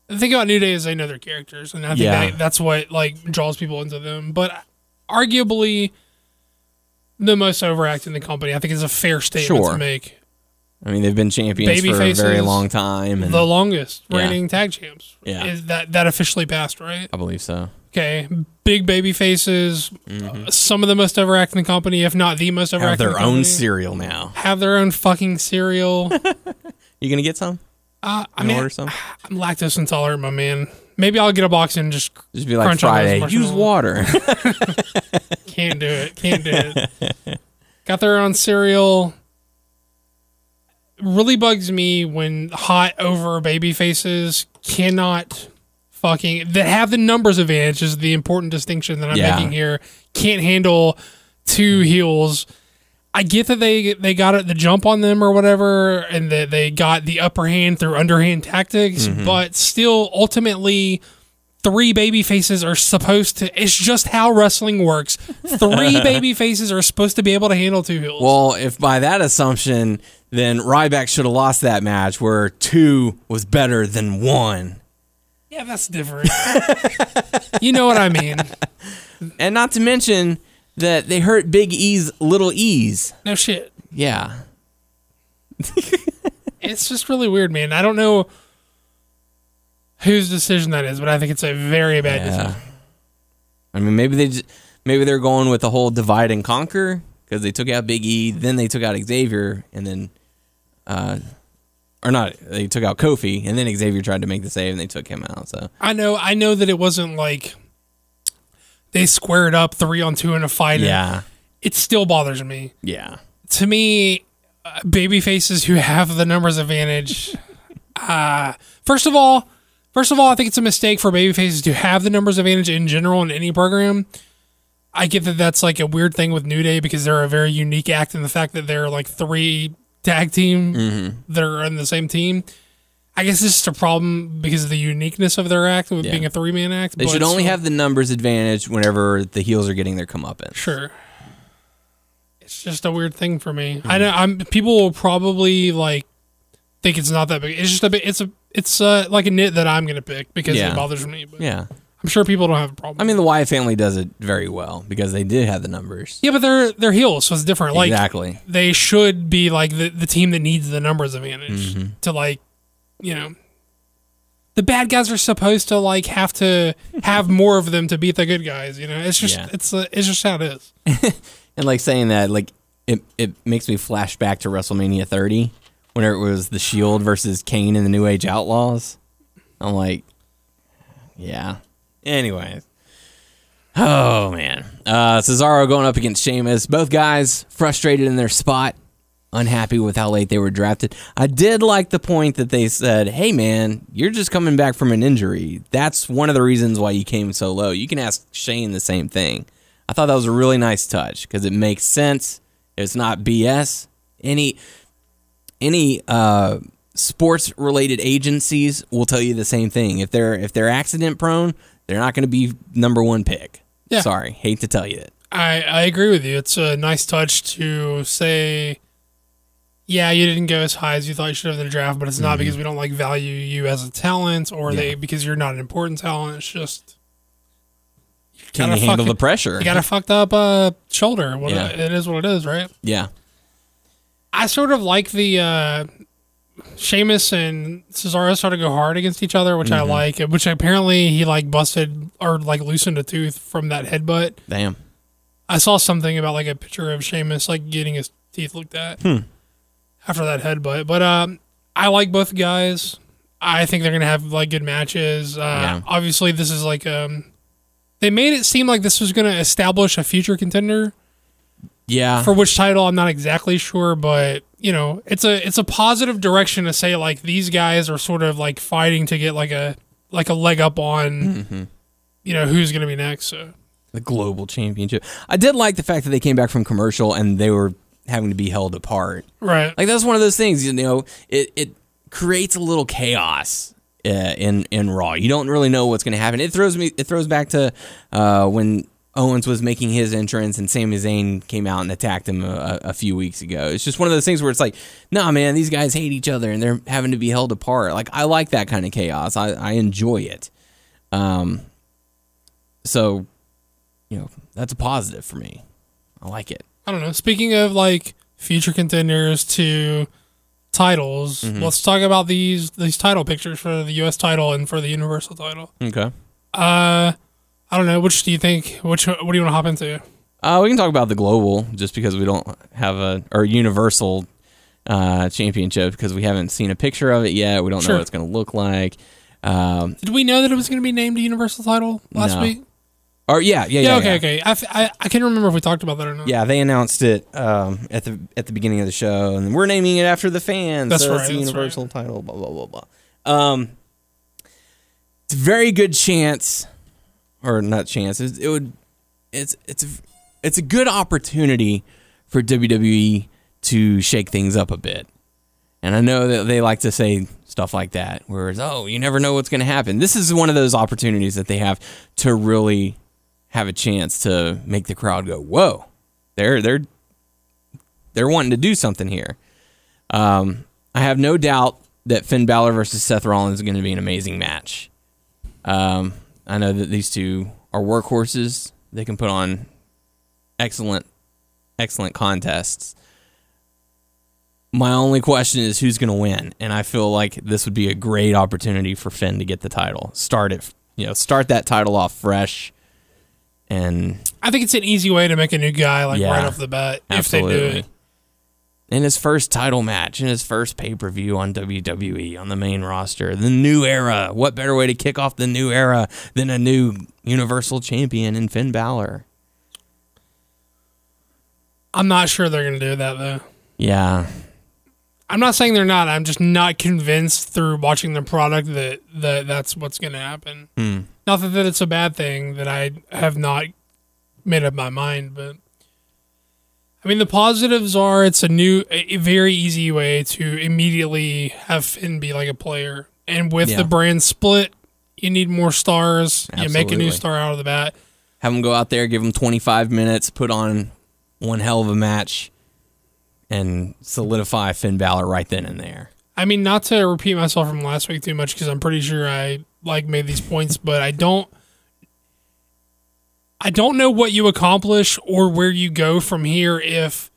Speaker 4: the thing about New Day is they know their characters, and I think
Speaker 3: Yeah.
Speaker 4: they, that's what like draws people into them. But arguably, the most overact in the company, I think, is a fair statement
Speaker 3: Sure.
Speaker 4: to make.
Speaker 3: I mean, they've been champions
Speaker 4: Baby
Speaker 3: for a very long time, and
Speaker 4: The longest
Speaker 3: Yeah.
Speaker 4: reigning tag champs,
Speaker 3: Yeah.
Speaker 4: is that that officially passed, right?
Speaker 3: I believe so.
Speaker 4: Okay, big baby faces, uh, some of the most overacting in the company, if not the most overacting.
Speaker 3: Mm-hmm. Have their
Speaker 4: the
Speaker 3: own cereal now.
Speaker 4: Have their own fucking cereal. *laughs*
Speaker 3: You gonna get some?
Speaker 4: Uh, I mean,
Speaker 3: order some.
Speaker 4: I'm lactose intolerant, my man. Maybe I'll get a box and just
Speaker 3: Just be like
Speaker 4: crunch on
Speaker 3: Friday. Use water. *laughs*
Speaker 4: can't do it. Can't do it. Got their own cereal. Really bugs me when hot over baby faces cannot fucking that have the numbers advantage is the important distinction that I'm
Speaker 3: Yeah.
Speaker 4: making here. Can't handle two heels. I get that they they got it the jump on them or whatever, and that they got the upper hand through underhand tactics,
Speaker 3: Mm-hmm.
Speaker 4: but still ultimately three baby faces are supposed to it's just how wrestling works. Three *laughs* baby faces are supposed to be able to handle two heels.
Speaker 3: well, if by that assumption, then Ryback should have lost that match where two was better than one.
Speaker 4: Yeah, that's different. you know what I mean.
Speaker 3: And not to mention that they hurt Big E's little E's.
Speaker 4: No shit.
Speaker 3: Yeah. *laughs*
Speaker 4: It's just really weird, man. I don't know whose decision that is, but I think it's a very bad
Speaker 3: Yeah.
Speaker 4: decision.
Speaker 3: I mean, maybe they just, maybe they're going with the whole divide and conquer because they took out Big E, then they took out Xavier, and then, uh, or not, they took out Kofi, and then Xavier tried to make the save, and they took him out. So
Speaker 4: I know I know that it wasn't like they squared up three on two in a fight.
Speaker 3: yeah,
Speaker 4: It still bothers me.
Speaker 3: yeah,
Speaker 4: to me, uh, baby faces who have the numbers advantage. *laughs* Uh, first of all, first of all, I think it's a mistake for baby faces to have the numbers advantage in general in any program. I get that that's like a weird thing with New Day because they're a very unique act in the fact that they're like three tag team that are in the same team. I guess it's just a problem because of the uniqueness of their act with
Speaker 3: Yeah.
Speaker 4: being a three man act.
Speaker 3: they
Speaker 4: but
Speaker 3: should only
Speaker 4: still-
Speaker 3: have the numbers advantage whenever the heels are getting their comeuppance.
Speaker 4: Sure. It's just a weird thing for me. I know I'm people will probably like think it's not that big. It's just a bit it's a it's uh, like a nit that I'm gonna pick because
Speaker 3: Yeah.
Speaker 4: it bothers me. But
Speaker 3: Yeah,
Speaker 4: I'm sure people don't have a problem.
Speaker 3: I mean, the Wyatt family does it very well because they did have the numbers.
Speaker 4: yeah, but they're they're heels, so it's different. Like
Speaker 3: exactly.
Speaker 4: they should be like the, the team that needs the numbers advantage
Speaker 3: Mm-hmm.
Speaker 4: to like, you know, the bad guys are supposed to like have to *laughs* have more of them to beat the good guys. You know, it's just
Speaker 3: Yeah.
Speaker 4: it's uh, it's just how it is. *laughs*
Speaker 3: And like saying that, like it, it makes me flash back to WrestleMania 30, whenever it was the Shield versus Kane and the New Age Outlaws. I'm like, yeah. Anyways. Oh man. Uh Cesaro going up against Sheamus. Both guys frustrated in their spot, unhappy with how late they were drafted. I did like the point that they said, Hey man, you're just coming back from an injury. That's one of the reasons why you came so low. You can ask Shane the same thing. I thought that was a really nice touch because it makes sense. It's not BS. Any any uh, sports related agencies will tell you the same thing. If they're if they're accident prone, they're not going to be number one pick.
Speaker 4: Yeah.
Speaker 3: Sorry, hate to tell you that.
Speaker 4: I I agree with you. It's a nice touch to say. Yeah, you didn't go as high as you thought you should have in the draft, but it's
Speaker 3: Mm-hmm.
Speaker 4: not because we don't like value you as a talent, or they because you're not an important talent. It's just
Speaker 3: Can you handle
Speaker 4: fucking-
Speaker 3: the pressure?
Speaker 4: you got *laughs* a fucked up uh, shoulder. What
Speaker 3: Yeah.
Speaker 4: it is what it is, right?
Speaker 3: yeah,
Speaker 4: I sort of like the uh Sheamus and Cesaro started to go hard against each other, which
Speaker 3: Mm-hmm.
Speaker 4: I like. Which apparently he like busted or like loosened a tooth from that headbutt.
Speaker 3: damn.
Speaker 4: I saw something about like a picture of Sheamus like getting his teeth looked at
Speaker 3: Hmm.
Speaker 4: after that headbutt. But um, I like both guys. I think they're gonna have like good matches. Uh,
Speaker 3: Yeah.
Speaker 4: Obviously, this is like um, they made it seem like this was gonna establish a future contender
Speaker 3: Yeah,
Speaker 4: for which title I'm not exactly sure, but you know, it's a it's a positive direction to say like these guys are sort of like fighting to get like a like a leg up on you know who's gonna be next. So
Speaker 3: the global championship. I did like the fact that they came back from commercial and they were having to be held apart.
Speaker 4: right,
Speaker 3: Like that's one of those things, you know, it it creates a little chaos uh, in in Raw. You don't really know what's going to happen. It throws me it throws back to uh, when Owens was making his entrance and Sami Zayn came out and attacked him a, a few weeks ago. It's just one of those things where it's like, nah, man, these guys hate each other and they're having to be held apart. Like I like that kind of chaos. I, I enjoy it. Um, so, you know, that's a positive for me. I like it.
Speaker 4: I don't know. Speaking of like future contenders to titles, let's talk about these these title pictures for the U.S. title and for the Universal title.
Speaker 3: Okay.
Speaker 4: Uh, I don't know. Which do you think? Which what do you want to hop into?
Speaker 3: Uh, we can talk about the global just because we don't have a or universal uh, championship because we haven't seen a picture of it yet. We don't know what it's going to look like. Um,
Speaker 4: Did we know that it was going to be named a Universal title last
Speaker 3: No.
Speaker 4: week?
Speaker 3: or yeah, yeah, yeah.
Speaker 4: Yeah, okay,
Speaker 3: yeah.
Speaker 4: okay. I, f- I, I can't remember if we talked about that or not.
Speaker 3: Yeah, they announced it um, at the at the beginning of the show, and we're naming it after the fans.
Speaker 4: That's
Speaker 3: so
Speaker 4: right,
Speaker 3: It's the
Speaker 4: that's
Speaker 3: universal title. Blah blah blah blah. Um, it's a very good chance, or not chance. It, would. It's it's a, it's a good opportunity for WWE to shake things up a bit. And I know that they like to say stuff like that, whereas oh, you never know what's going to happen. This is one of those opportunities that they have to really have a chance to make the crowd go, "Whoa, they're they're they're wanting to do something here." Um, I have no doubt that Finn Balor versus Seth Rollins is going to be an amazing match. Um, I know that these two are workhorses; they can put on excellent, excellent contests. My only question is who's going to win, and I feel like this would be a great opportunity for Finn to get the title. Start it, you know, start that title off fresh, and
Speaker 4: I think it's an easy way to make a new guy like
Speaker 3: Yeah,
Speaker 4: right off the bat if they do it.
Speaker 3: In his first title match, in his first pay per view on WWE on the main roster, the new era. What better way to kick off the new era than a new Universal Champion in Finn Balor?
Speaker 4: I'm not sure they're going to do that though.
Speaker 3: Yeah,
Speaker 4: I'm not saying they're not. I'm just not convinced through watching the product that, that that's what's going to happen.
Speaker 3: Hmm.
Speaker 4: Not that, that it's a bad thing that I have not made up my mind, but I mean the positives are it's a new, a very easy way to immediately have Finn be like a player, and with
Speaker 3: Yeah.
Speaker 4: the brand split, you need more stars. You make a new star out of the bat.
Speaker 3: have them go out there, give them 25 minutes, put on one hell of a match, and solidify Finn Balor right then and there.
Speaker 4: I mean, not to repeat myself from last week too much because I'm pretty sure I like made these points, but I don't I don't know what you accomplish or where you go from here if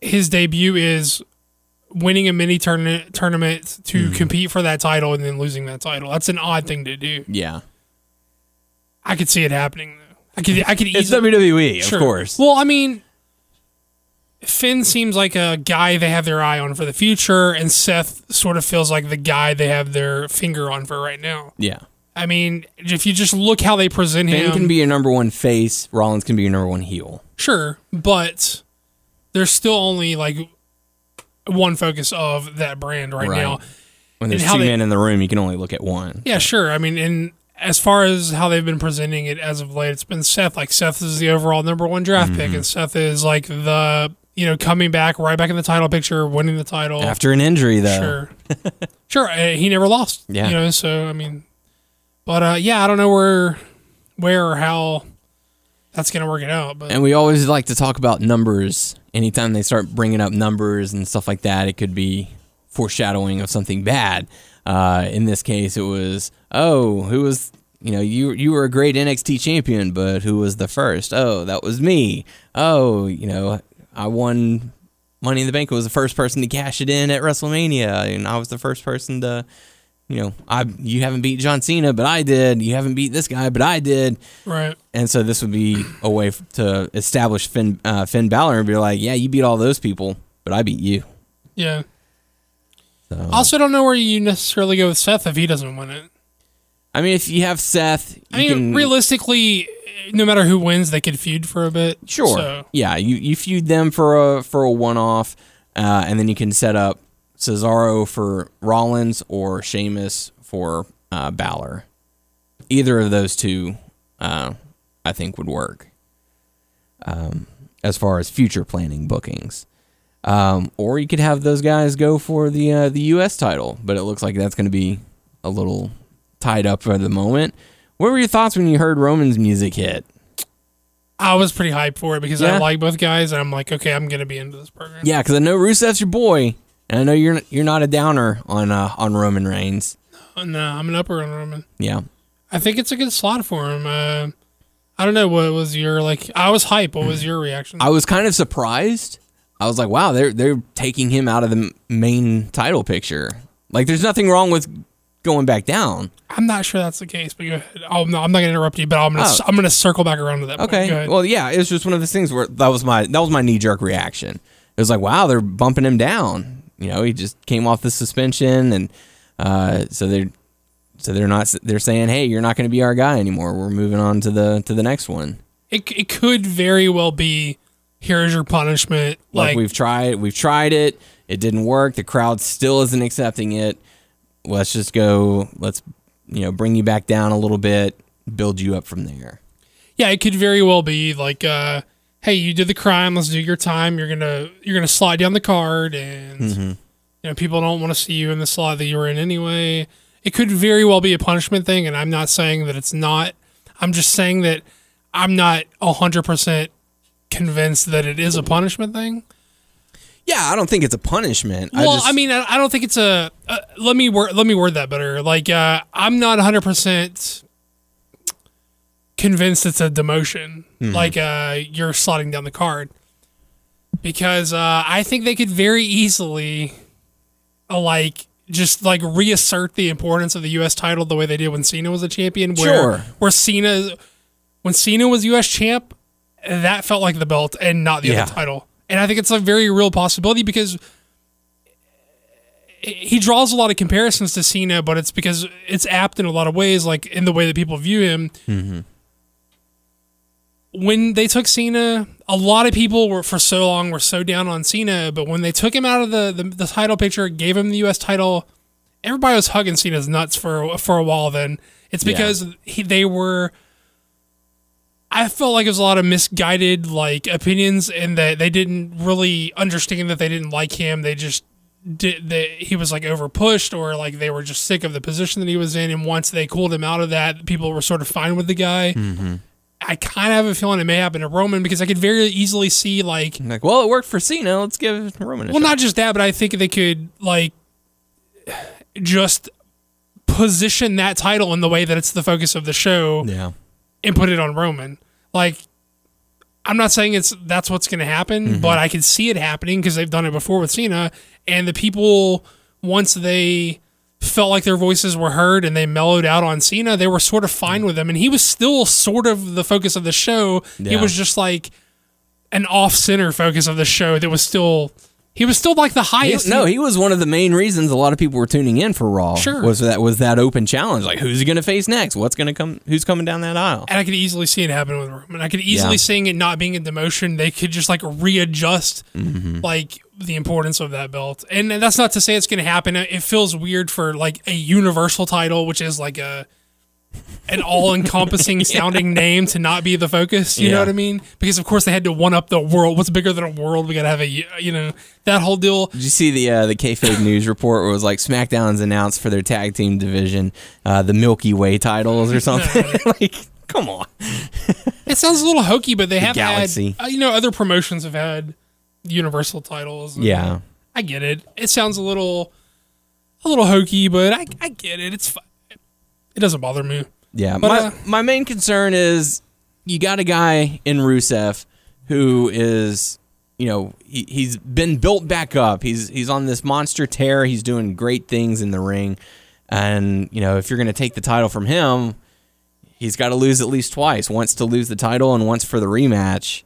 Speaker 4: his debut is winning a mini tournament tournament to mm-hmm. compete for that title and then losing that title. That's an odd thing to do.
Speaker 3: Yeah.
Speaker 4: I could see it happening though. I could I could
Speaker 3: It's WWE,
Speaker 4: Sure.
Speaker 3: of course.
Speaker 4: Well, I mean, Finn seems like a guy they have their eye on for the future, and Seth sort of feels like the guy they have their finger on for right now.
Speaker 3: Yeah.
Speaker 4: I mean, if you just look how they present
Speaker 3: Finn
Speaker 4: him,
Speaker 3: can be your number one face. Rollins can be your number one heel.
Speaker 4: sure, but there's still only like one focus of that brand right,
Speaker 3: Right.
Speaker 4: now.
Speaker 3: When there's
Speaker 4: And how
Speaker 3: two
Speaker 4: they-
Speaker 3: men in the room, you can only look at one.
Speaker 4: Yeah, sure. I mean, and as far as how they've been presenting it as of late, it's been Seth. Like Seth is the overall number one draft pick,
Speaker 3: Mm-hmm.
Speaker 4: and Seth is like the you know coming back right back in the title picture, winning the title.
Speaker 3: After an injury, though.
Speaker 4: Sure, *laughs* sure. Uh, he never lost.
Speaker 3: Yeah.
Speaker 4: you know. So I mean, but uh, yeah, I don't know where, where or how that's gonna work it out. But
Speaker 3: And we always like to talk about numbers. Anytime they start bringing up numbers and stuff like that, it could be foreshadowing of something bad. Uh, in this case, it was, oh, who was, you know, you you were a great NXT champion, but who was the first? Oh, that was me. Oh, you know, I won Money in the Bank. I was the first person to cash it in at WrestleMania, and I was the first person to. You know, I you haven't beat John Cena, but I did. You haven't beat this guy, but I did.
Speaker 4: right,
Speaker 3: And so this would be a way to establish Finn uh, Finn Balor and be like, yeah, you beat all those people, but I beat you.
Speaker 4: yeah.
Speaker 3: So,
Speaker 4: I also don't know where you necessarily go with Seth if he doesn't win it.
Speaker 3: I mean, if you have Seth, you
Speaker 4: I mean,
Speaker 3: can
Speaker 4: realistically, no matter who wins, they could feud for a bit.
Speaker 3: sure,
Speaker 4: So,
Speaker 3: yeah, you you feud them for a for a one off, uh, and then you can set up Cesaro for Rollins or Sheamus for uh, Balor. Either of those two, uh, I think, would work. Um, as far as future planning bookings. Um, or you could have those guys go for the uh, the U.S. title, but it looks like that's going to be a little tied up for the moment. What were your thoughts when you heard Roman's music hit?
Speaker 4: I was pretty hyped for it because
Speaker 3: Yeah.
Speaker 4: I like both guys, and I'm like, okay, I'm gonna be into this program.
Speaker 3: Yeah, because I know Rusev's your boy, and I know you're you're not a downer on uh, on Roman Reigns.
Speaker 4: Uh, No, I'm an upper on Roman.
Speaker 3: Yeah,
Speaker 4: I think it's a good slot for him. Uh, I don't know what was your like. I was hype. What was your reaction?
Speaker 3: I was kind of surprised. I was like, wow, they're they're taking him out of the main title picture. Like, there's nothing wrong with going back down.
Speaker 4: I'm not sure that's the case, but go ahead. Oh no, I'm not gonna interrupt you, but I'm gonna
Speaker 3: Oh.
Speaker 4: I'm gonna circle back around to that.
Speaker 3: Okay.
Speaker 4: ahead.
Speaker 3: Well, yeah, it was just one of those things where that was my that was my knee jerk reaction. It was like, wow, they're bumping him down. You know, he just came off the suspension, and uh, so they're so they're not they're saying, hey, you're not going to be our guy anymore. We're moving on to the to the next one.
Speaker 4: it it could very well be. Here's your punishment.
Speaker 3: Like,
Speaker 4: Like,
Speaker 3: we've tried, we've tried it. It didn't work. The crowd still isn't accepting it. Let's just go. Let's you know bring you back down a little bit, build you up from there.
Speaker 4: yeah, it could very well be like, uh, hey, you did the crime. Let's do your time. You're gonna you're gonna slide down the card, and
Speaker 3: Mm-hmm.
Speaker 4: you know people don't want to see you in the slot that you were in anyway. It could very well be a punishment thing, and I'm not saying that it's not. I'm just saying that I'm not hundred percent convinced that it is a punishment thing.
Speaker 3: Yeah, I don't think it's a punishment.
Speaker 4: Well, I,
Speaker 3: just,
Speaker 4: mean, I, I don't think it's a. Uh, let me word. Let me word that better. Like, uh, I'm not 100 percent convinced it's a demotion. Like, uh, you're slotting down the card because uh, I think they could very easily, uh, like, just like reassert the importance of the U.S. title the way they did when Cena was a champion. Where,
Speaker 3: Sure.
Speaker 4: Where Cena, when Cena was U.S. champ, that felt like the belt and not the
Speaker 3: Yeah.
Speaker 4: other title. And I think it's a very real possibility because he draws a lot of comparisons to Cena, but it's because it's apt in a lot of ways, like in the way that people view him. When they took Cena, a lot of people were for so long were so down on Cena, but when they took him out of the, the, the title picture, gave him the U.S. title, everybody was hugging Cena's nuts for for a while. Then it's
Speaker 3: Yeah.
Speaker 4: because he, they were. I felt like it was a lot of misguided like opinions, and that they didn't really understand that they didn't like him. They just did that he was like over pushed, or like they were just sick of the position that he was in. And once they cooled him out of that, people were sort of fine with the guy. Mm-hmm. I kind of have a feeling it may happen to Roman because I could very easily see like
Speaker 3: like, well, it worked for Cena. Let's give Roman a
Speaker 4: well,
Speaker 3: shot.
Speaker 4: not just that, but I think they could like just position that title in the way that it's the focus of the show
Speaker 3: yeah.
Speaker 4: and put it on Roman. Like, I'm not saying it's that's what's going to happen, mm-hmm. but I can see it happening because they've done it before with Cena, and the people once they felt like their voices were heard and they mellowed out on Cena, they were sort of fine mm. with him, and he was still sort of the focus of the show. He was just like an off center focus of the show that was still he was still like the
Speaker 3: He-
Speaker 4: highest.
Speaker 3: no, he was one of the main reasons a lot of people were tuning in for Raw.
Speaker 4: Sure.
Speaker 3: was that was that open challenge? Like, who's he going to face next? What's going to come? Who's coming down that aisle?
Speaker 4: and I could easily see it happen with Roman. I could easily
Speaker 3: Yeah.
Speaker 4: seeing it not being a demotion. They could just like readjust
Speaker 3: Mm-hmm.
Speaker 4: like the importance of that belt. And that's not to say it's going to happen. It feels weird for like a universal title, which is like a an all-encompassing *laughs* sounding name to not be the focus. You know what I mean? Because of course they had to one up the world. What's bigger than a world? We got to have a you know that whole deal.
Speaker 3: Did you see the uh, the kayfabe news report where it was like SmackDown's announced for their tag team division uh, the Milky Way titles or something? *laughs* *laughs* like, come on.
Speaker 4: It sounds a little hokey, but they have
Speaker 3: Galaxy.
Speaker 4: had uh, you know other promotions have had universal titles.
Speaker 3: Yeah.
Speaker 4: I get it. It sounds a little, a little hokey, but I, I get it. It's fine. It doesn't bother me.
Speaker 3: Yeah,
Speaker 4: But,
Speaker 3: my
Speaker 4: uh,
Speaker 3: my main concern is you got a guy in Rusev who is, you know, he, he's been built back up. He's he's on this monster tear. He's doing great things in the ring, and you know, if you're going to take the title from him, he's got to lose at least twice. Once to lose the title, and once for the rematch,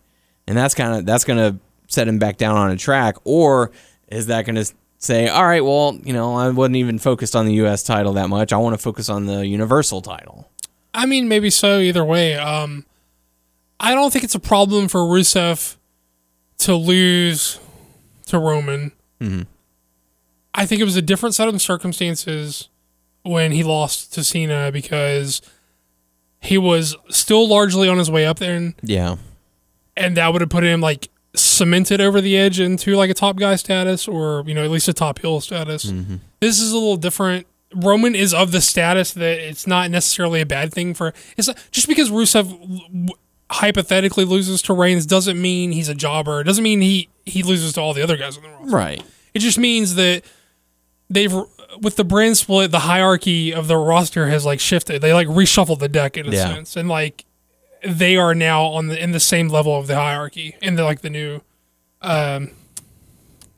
Speaker 3: and that's kind of that's going to set him back down on a track. Or is that going to say, all right, well, you know, I wasn't even focused on the U.S. title that much. I want to focus on the Universal title.
Speaker 4: I mean, maybe so. Either way, um, I don't think it's a problem for Rusev to lose to Roman. I think it was a different set of circumstances when he lost to Cena because he was still largely on his way up there, and,
Speaker 3: Yeah.
Speaker 4: and that would have put him like cemented over the edge into like a top guy status or you know at least a top heel status. Mm-hmm. This is a little different. Roman is of the status that it's not necessarily a bad thing for. It's not, just because Rusev hypothetically loses to Reigns doesn't mean he's a jobber. It doesn't mean he he loses to all the other guys in the roster.
Speaker 3: Right.
Speaker 4: It just means that they've with the brand split, the hierarchy of the roster has like shifted. They like reshuffled the deck in a
Speaker 3: Yeah.
Speaker 4: sense, and like they are now on the in the same level of the hierarchy in the like the new, um,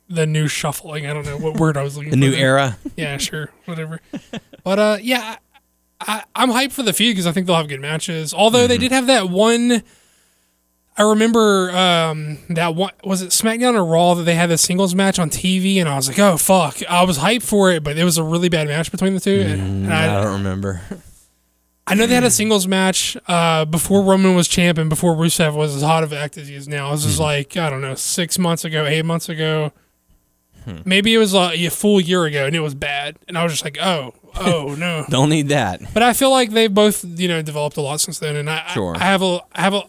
Speaker 4: the new shuffling. I don't know what word I was looking.
Speaker 3: The
Speaker 4: for
Speaker 3: new
Speaker 4: there.
Speaker 3: era.
Speaker 4: Yeah, sure, whatever. but uh, yeah, I, I'm hyped for the feud because I think they'll have good matches. Although they did have that one. I remember um, that one was it SmackDown or Raw that they had the singles match on TV, and I was like, "Oh fuck!" I was hyped for it, but it was a really bad match between the two. and, and
Speaker 3: I
Speaker 4: I,
Speaker 3: don't remember. *laughs*
Speaker 4: I know they had a singles match uh, before Roman was champ and before Rusev was as hot of an act as he is now. This is like I don't know, six months ago, eight months ago. Maybe it was uh, a full year ago, and it was bad. And I was just like, "Oh, *laughs* oh no."
Speaker 3: Don't need that.
Speaker 4: But I feel like they've both, you know, developed a lot since then, and I,
Speaker 3: Sure.
Speaker 4: I, I have a, I have a,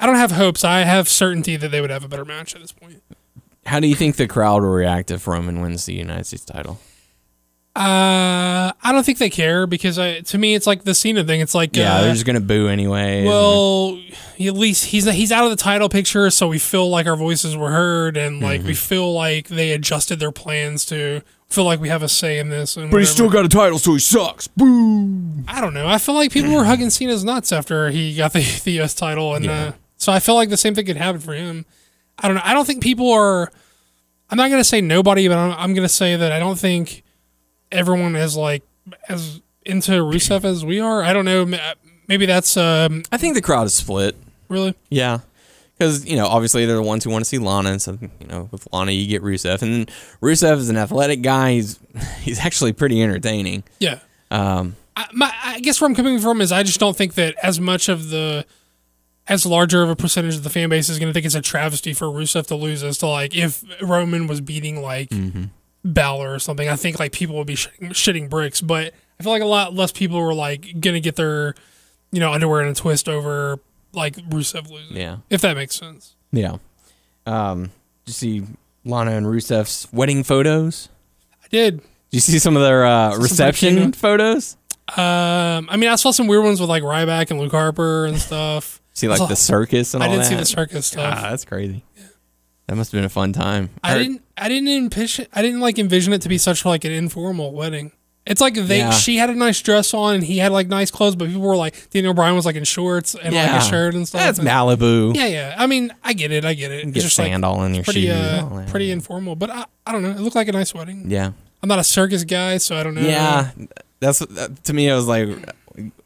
Speaker 4: I don't have hopes. I have certainty that they would have a better match at this point.
Speaker 3: How do you think the crowd will react if Roman wins the United States title?
Speaker 4: Uh, I don't think they care because I, to me, it's like the Cena thing. It's like,
Speaker 3: Yeah,
Speaker 4: uh,
Speaker 3: they're just gonna boo anyway.
Speaker 4: well, at least he's he's out of the title picture, so we feel like our voices were heard, and like
Speaker 3: Mm-hmm.
Speaker 4: we feel like they adjusted their plans to feel like we have a say in this. And still
Speaker 3: got a title, so he sucks. Boo.
Speaker 4: I don't know. I feel like people were hugging Cena's nuts after he got the, *laughs* the U.S. title, and uh, so I feel like the same thing could happen for him. I don't know. I don't think people are. I'm not gonna say nobody, but I'm, I'm gonna say that I don't think everyone is like as into Rusev as we are. I don't know. Maybe that's um,
Speaker 3: I think the crowd is split.
Speaker 4: really.
Speaker 3: Yeah. Because, you know, obviously they're the ones who want to see Lana. And so, you know, with Lana, you get Rusev. And Rusev is an athletic guy. He's *laughs* he's actually pretty entertaining.
Speaker 4: Yeah.
Speaker 3: Um,
Speaker 4: I, my, I guess where I'm coming from is I just don't think that as much of the as larger of a percentage of the fan base is going to think it's a travesty for Rusev to lose as to like if Roman was beating like Balor or something. I think like people would be shitting, shitting bricks, but I feel like a lot less people were like to get their you know underwear in a twist over like Rusev losing.
Speaker 3: yeah.
Speaker 4: If that makes sense.
Speaker 3: Yeah. Um, did you see Lana and Rusev's wedding photos?
Speaker 4: I did.
Speaker 3: Did you see some of their uh, reception photos?
Speaker 4: Um, I mean, I saw some weird ones with like Ryback and Luke Harper and stuff.
Speaker 3: See, like
Speaker 4: saw-
Speaker 3: the circus and
Speaker 4: I
Speaker 3: all
Speaker 4: did
Speaker 3: that?
Speaker 4: see the circus stuff.
Speaker 3: Ah, that's crazy. That must have been a fun time.
Speaker 4: I didn't. I didn't envision. I didn't like envision it to be such like an informal wedding. It's like they
Speaker 3: Yeah.
Speaker 4: she had a nice dress on and he had like nice clothes, but people were like Daniel Bryan was like in shorts and like a shirt and stuff.
Speaker 3: That's
Speaker 4: and-
Speaker 3: Malibu.
Speaker 4: Yeah, yeah. I mean, I get it. I get it.
Speaker 3: Get
Speaker 4: It's just
Speaker 3: sand
Speaker 4: like
Speaker 3: all in your
Speaker 4: pretty,
Speaker 3: shoes.
Speaker 4: uh, pretty informal. But I, I don't know. It looked like a nice wedding.
Speaker 3: yeah.
Speaker 4: I'm not a circus guy, so I don't know.
Speaker 3: Yeah. That's that, to me. I was like,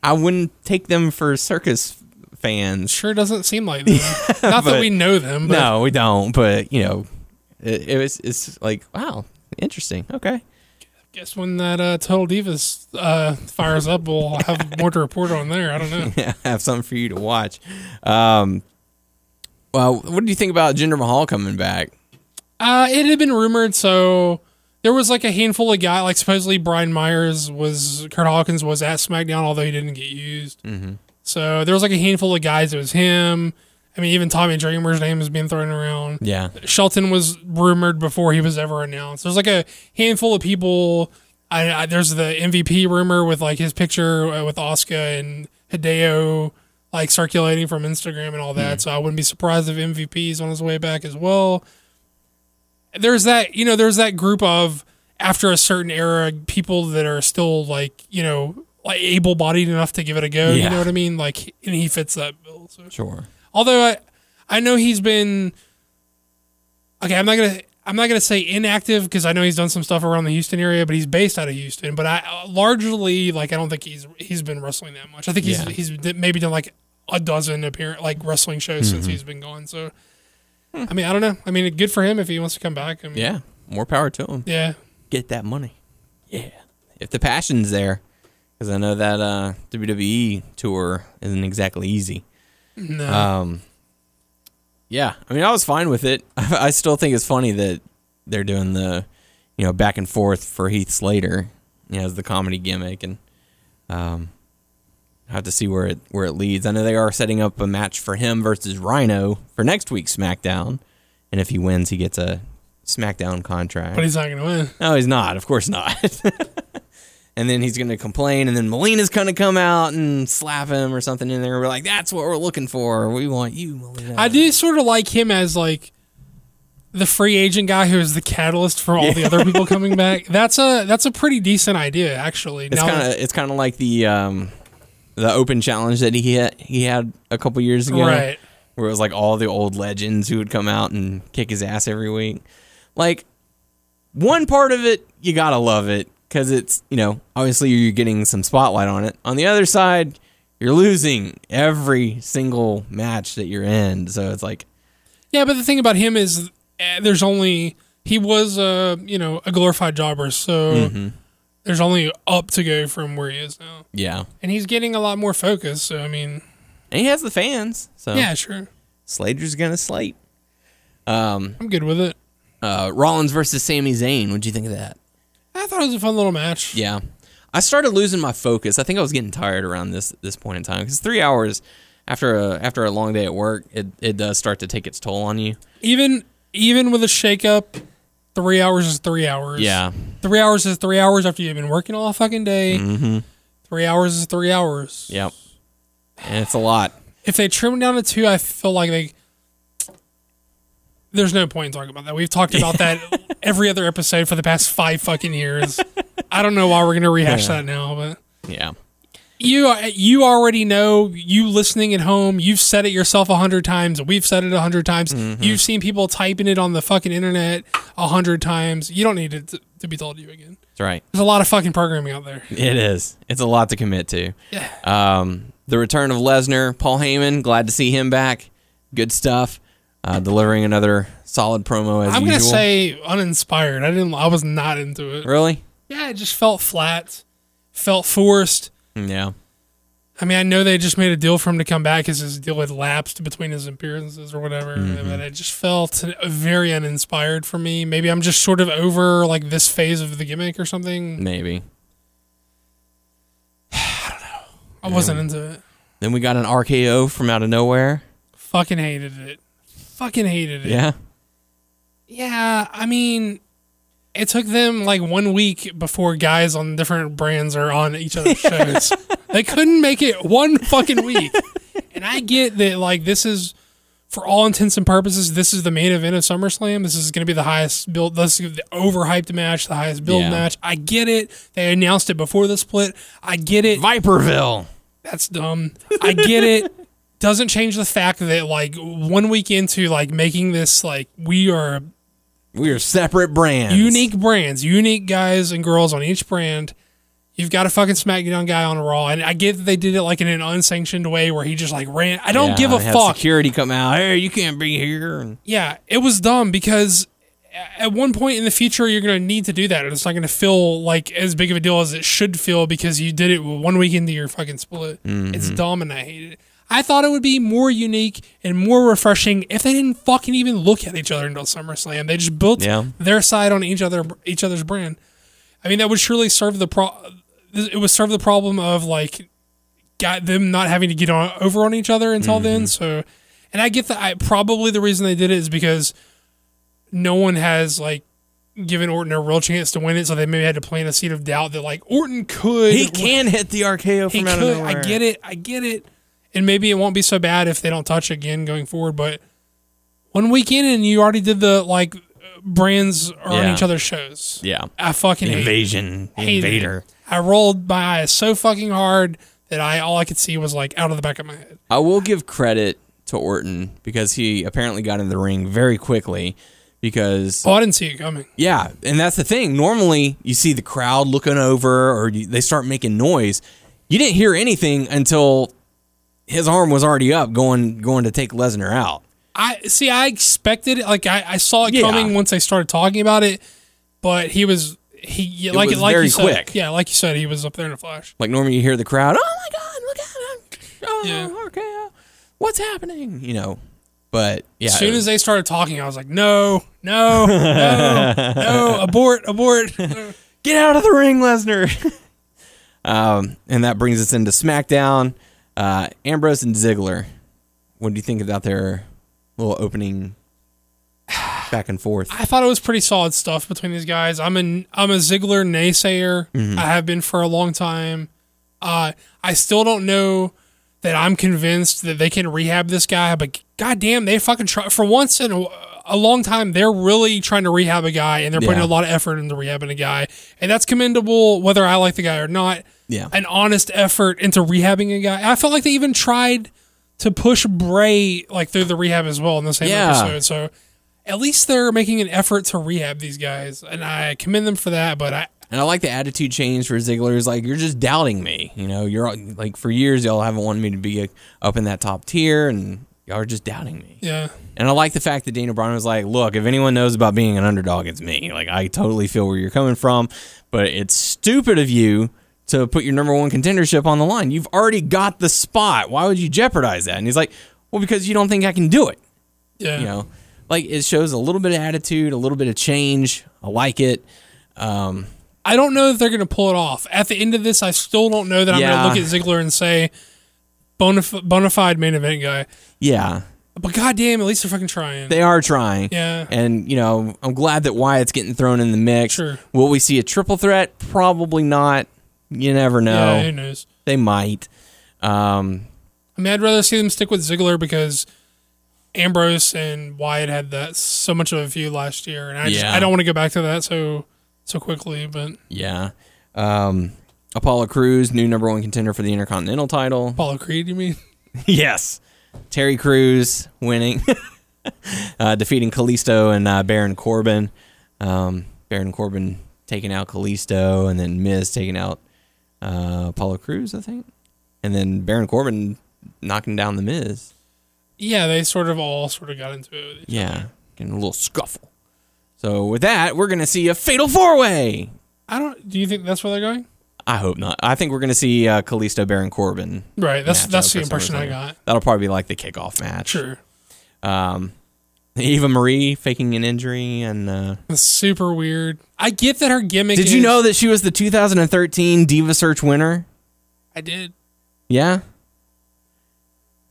Speaker 3: I wouldn't take them for circus fans.
Speaker 4: Sure doesn't seem like *laughs* them. not that we know them, but
Speaker 3: No, we don't. But you know, it, it was. It's like wow, interesting. Okay.
Speaker 4: guess when that uh, Total Divas uh, fires up, we'll have *laughs* more to report on there. I don't know.
Speaker 3: Yeah, have something for you to watch. Um, well, what do you think about Jinder Mahal coming back?
Speaker 4: Uh, it had been rumored, so there was like a handful of guys. Like supposedly Brian Myers was Curt Hawkins was at SmackDown, although he didn't get used. Mm-hmm. So there was like a handful of guys. It was him. I mean, even Tommy Dreamer's name is being thrown around.
Speaker 3: Yeah.
Speaker 4: Shelton was rumored before he was ever announced. There's like a handful of people. I, I there's the MVP rumor with like his picture uh, with Oscar and Hideo like circulating from Instagram and all that. So I wouldn't be surprised if MVP's on his way back as well. There's that you know there's that group of after a certain era people that are still like you know like able bodied enough to give it a go. You know what I mean? Like and he fits that bill. So.
Speaker 3: Sure.
Speaker 4: Although I, I know he's been okay. I'm not gonna I'm not gonna say inactive because I know he's done some stuff around the Houston area, but he's based out of Houston. But I largely like I don't think he's he's been wrestling that much. I think he's
Speaker 3: Yeah.
Speaker 4: he's d- maybe done like a dozen appearance like wrestling shows since
Speaker 3: Mm-hmm.
Speaker 4: he's been gone. So I mean I don't know. I mean good for him if he wants to come back. I mean,
Speaker 3: Yeah. More power to him.
Speaker 4: yeah.
Speaker 3: Get that money. Yeah. If the passion's there, because I know that uh, WWE tour isn't exactly easy.
Speaker 4: No.
Speaker 3: Um, yeah, I mean, I was fine with it. *laughs* I still think it's funny that they're doing the, you know, back and forth for Heath Slater, you know, as the comedy gimmick, and um, I have to see where it where it leads. I know they are setting up a match for him versus Rhino for next week's SmackDown, and if he wins, he gets a SmackDown contract.
Speaker 4: but he's not gonna win.
Speaker 3: No, he's not. Of course not. *laughs* and then he's going to complain, and then Melina's going to come out and slap him or something in there. We're like, that's what we're looking for. We want you, Melina.
Speaker 4: I do sort of like him as like the free agent guy who is the catalyst for all the other people coming *laughs* back. That's a that's a pretty decent idea actually.
Speaker 3: It's kind of it's kind of like the um, the open challenge that he had, he had a couple years ago,
Speaker 4: right.
Speaker 3: where it was like all the old legends who would come out and kick his ass every week. Like one part of it, you gotta love it because it's you know obviously you're getting some spotlight on it. On the other side, you're losing every single match that you're in, so it's like
Speaker 4: Yeah, but the thing about him is uh, there's only he was a you know a glorified jobber, so
Speaker 3: Mm-hmm.
Speaker 4: there's only up to go from where he is now,
Speaker 3: yeah,
Speaker 4: and he's getting a lot more focus. So I mean,
Speaker 3: and he has the fans, so
Speaker 4: yeah, sure,
Speaker 3: Slater's gonna slate. Um,
Speaker 4: I'm good with it.
Speaker 3: uh, Rollins versus Sami Zayn. What'd you think of that?
Speaker 4: I thought it was a fun little match.
Speaker 3: Yeah, I started losing my focus. I think I was getting tired around this this point in time because three hours after a after a long day at work, it it does start to take its toll on you.
Speaker 4: Even even with a shakeup, three hours is three hours.
Speaker 3: Yeah,
Speaker 4: three hours is three hours after you've been working all fucking day.
Speaker 3: Mm-hmm.
Speaker 4: Three hours is three hours.
Speaker 3: yep, and it's a lot.
Speaker 4: If they trim it down to two, I feel like they. There's no point in talking about that. We've talked about *laughs* that every other episode for the past five fucking years. *laughs* I don't know why we're gonna rehash
Speaker 3: Yeah.
Speaker 4: that now, but
Speaker 3: Yeah,
Speaker 4: you you already know. You listening at home, you've said it yourself a hundred times. We've said it a hundred times.
Speaker 3: Mm-hmm.
Speaker 4: You've seen people typing it on the fucking internet a hundred times. You don't need it to, to be told to you again.
Speaker 3: that's right.
Speaker 4: There's a lot of fucking programming out there.
Speaker 3: It is. It's a lot to commit to.
Speaker 4: Yeah.
Speaker 3: Um, the return of Lesnar, Paul Heyman. Glad to see him back. Good stuff. Uh, delivering another solid promo as
Speaker 4: I'm
Speaker 3: usual.
Speaker 4: gonna say uninspired. I didn't. I was not into it.
Speaker 3: really.
Speaker 4: Yeah, it just felt flat, felt forced.
Speaker 3: Yeah.
Speaker 4: I mean, I know they just made a deal for him to come back because his deal had lapsed between his appearances or whatever, but it just felt very uninspired for me. Maybe I'm just sort of over like this phase of the gimmick or something.
Speaker 3: Maybe. *sighs*
Speaker 4: I don't know. I yeah. wasn't into it.
Speaker 3: Then we got an RKO from out of nowhere.
Speaker 4: Fucking hated it. Fucking hated it.
Speaker 3: Yeah.
Speaker 4: Yeah, I mean, it took them like one week before guys on different brands are on each other's *laughs* shows. they couldn't make it one fucking week. And I get that, like, this is for all intents and purposes, this is the main event of SummerSlam. This is going to be the highest build, this is the overhyped match, the highest build
Speaker 3: Yeah.
Speaker 4: match. I get it. They announced it before the split. I get it.
Speaker 3: Viperville.
Speaker 4: That's dumb. I get it. Doesn't change the fact that like one week into like making this like we are
Speaker 3: We are separate brands.
Speaker 4: unique brands, unique guys and girls on each brand. You've got a fucking SmackDown guy on a Raw, and I get that they did it like in an unsanctioned way where he just like ran. I don't
Speaker 3: Yeah,
Speaker 4: give a fuck.
Speaker 3: Security come out. Hey, you can't be here. And
Speaker 4: Yeah, it was dumb because at one point in the future you're going to need to do that, and it's not going to feel like as big of a deal as it should feel because you did it one week into your fucking split. Mm-hmm. It's dumb, and I hate it. I thought it would be more unique and more refreshing if they didn't fucking even look at each other until SummerSlam. They just built
Speaker 3: Yeah.
Speaker 4: their side on each other, each other's brand. I mean, that would surely serve the pro. It would serve the problem of like got them not having to get on over on each other until mm-hmm. then. So, and I get that. I probably the reason they did it is because no one has like given Orton a real chance to win it, so they maybe had to plant a seed of doubt that like Orton could.
Speaker 3: he can hit the RKO
Speaker 4: He
Speaker 3: from out
Speaker 4: could.
Speaker 3: of nowhere.
Speaker 4: I get it. I get it. And maybe it won't be so bad if they don't touch again going forward. But one weekend and you already did the like brands are on each other's shows.
Speaker 3: Yeah.
Speaker 4: I fucking
Speaker 3: The invasion. The
Speaker 4: Hated it.
Speaker 3: invader.
Speaker 4: I rolled my eyes so fucking hard that I all I could see was like out of the back of my head.
Speaker 3: I will give credit to Orton because he apparently got in the ring very quickly. Because
Speaker 4: Oh, I didn't see it coming.
Speaker 3: yeah, and that's the thing. Normally, you see the crowd looking over, or you, they start making noise. You didn't hear anything until his arm was already up, going going to take Lesnar out.
Speaker 4: I see. I expected it. Like I, I saw it
Speaker 3: Yeah.
Speaker 4: coming once I started talking about it, but he was he like
Speaker 3: was
Speaker 4: like
Speaker 3: very
Speaker 4: you said,
Speaker 3: quick.
Speaker 4: Yeah, like you said, he was up there in a flash.
Speaker 3: Like normally, you hear the crowd. Oh my God! Look at him! Oh,
Speaker 4: Yeah.
Speaker 3: RKO. What's happening? You know, but yeah.
Speaker 4: As soon as they started talking, I was like, no, no, no, no, *laughs* abort, abort. *laughs*
Speaker 3: get out of the ring, Lesnar. *laughs* um, and that brings us into SmackDown. Uh, Ambrose and Ziggler. What do you think about their little opening back and forth?
Speaker 4: I thought it was pretty solid stuff between these guys. I'm an I'm a Ziggler naysayer.
Speaker 3: Mm-hmm.
Speaker 4: I have been for a long time. Uh, I still don't know that I'm convinced that they can rehab this guy, but goddamn, they fucking try for once in a, a long time. They're really trying to rehab a guy, and they're putting
Speaker 3: Yeah.
Speaker 4: a lot of effort into rehabbing a guy, and that's commendable, whether I like the guy or not.
Speaker 3: Yeah.
Speaker 4: an honest effort into rehabbing a guy. I felt like they even tried to push Bray like through the rehab as well in the same
Speaker 3: Yeah.
Speaker 4: episode. So at least they're making an effort to rehab these guys, and I commend them for that. But I,
Speaker 3: And I like the attitude change for Ziggler. Is like you're just doubting me. You know, you're like for years y'all haven't wanted me to be up in that top tier, and y'all are just doubting me.
Speaker 4: yeah,
Speaker 3: And I like the fact that Daniel Bryan was like, "Look, if anyone knows about being an underdog, it's me. Like I totally feel where you're coming from, but it's stupid of you to put your number one contendership on the line. You've already got the spot. Why would you jeopardize that?" And he's like, "Well, because you don't think I can do it."
Speaker 4: yeah,
Speaker 3: You know, like it shows a little bit of attitude, a little bit of change. I like it. Um,
Speaker 4: I don't know that they're going to pull it off. At the end of this, I still don't know that I'm going to look at Ziggler and say bona, f- bona fide main event guy.
Speaker 3: yeah,
Speaker 4: But goddamn, at least they're fucking trying.
Speaker 3: they are trying.
Speaker 4: Yeah.
Speaker 3: And, you know, I'm glad that Wyatt's getting thrown in the mix.
Speaker 4: Sure.
Speaker 3: Will we see a triple threat? Probably not. You never know.
Speaker 4: yeah, who knows?
Speaker 3: They might. Um,
Speaker 4: I mean, I'd rather see them stick with Ziggler because Ambrose and Wyatt had that so much of a feud last year, and I just
Speaker 3: Yeah.
Speaker 4: I don't want to go back to that so so quickly. But
Speaker 3: yeah. Um, Apollo Crews, new number one contender for the Intercontinental title. *laughs*
Speaker 4: Apollo Creed, you mean?
Speaker 3: yes. Terry Crews winning, *laughs* uh, defeating Kalisto and uh, Baron Corbin. Um, Baron Corbin taking out Kalisto, and then Miz taking out uh, Apollo Crews, I think. And then Baron Corbin knocking down the Miz.
Speaker 4: Yeah, they sort of all sort of got into it. with each
Speaker 3: Yeah, getting a little scuffle. So with that, we're gonna see a fatal four way.
Speaker 4: I don't. Do you think that's where they're going?
Speaker 3: I hope not. I think we're gonna see uh, Kalisto Baron Corbin.
Speaker 4: Right. That's that's the impression I got.
Speaker 3: That'll probably be like the kickoff match.
Speaker 4: Sure.
Speaker 3: Um, Eva Marie faking an injury, and uh,
Speaker 4: That's super weird. I get that her gimmick.
Speaker 3: did you
Speaker 4: is-
Speaker 3: know that she was the 2013 Diva Search winner?
Speaker 4: I did.
Speaker 3: Yeah,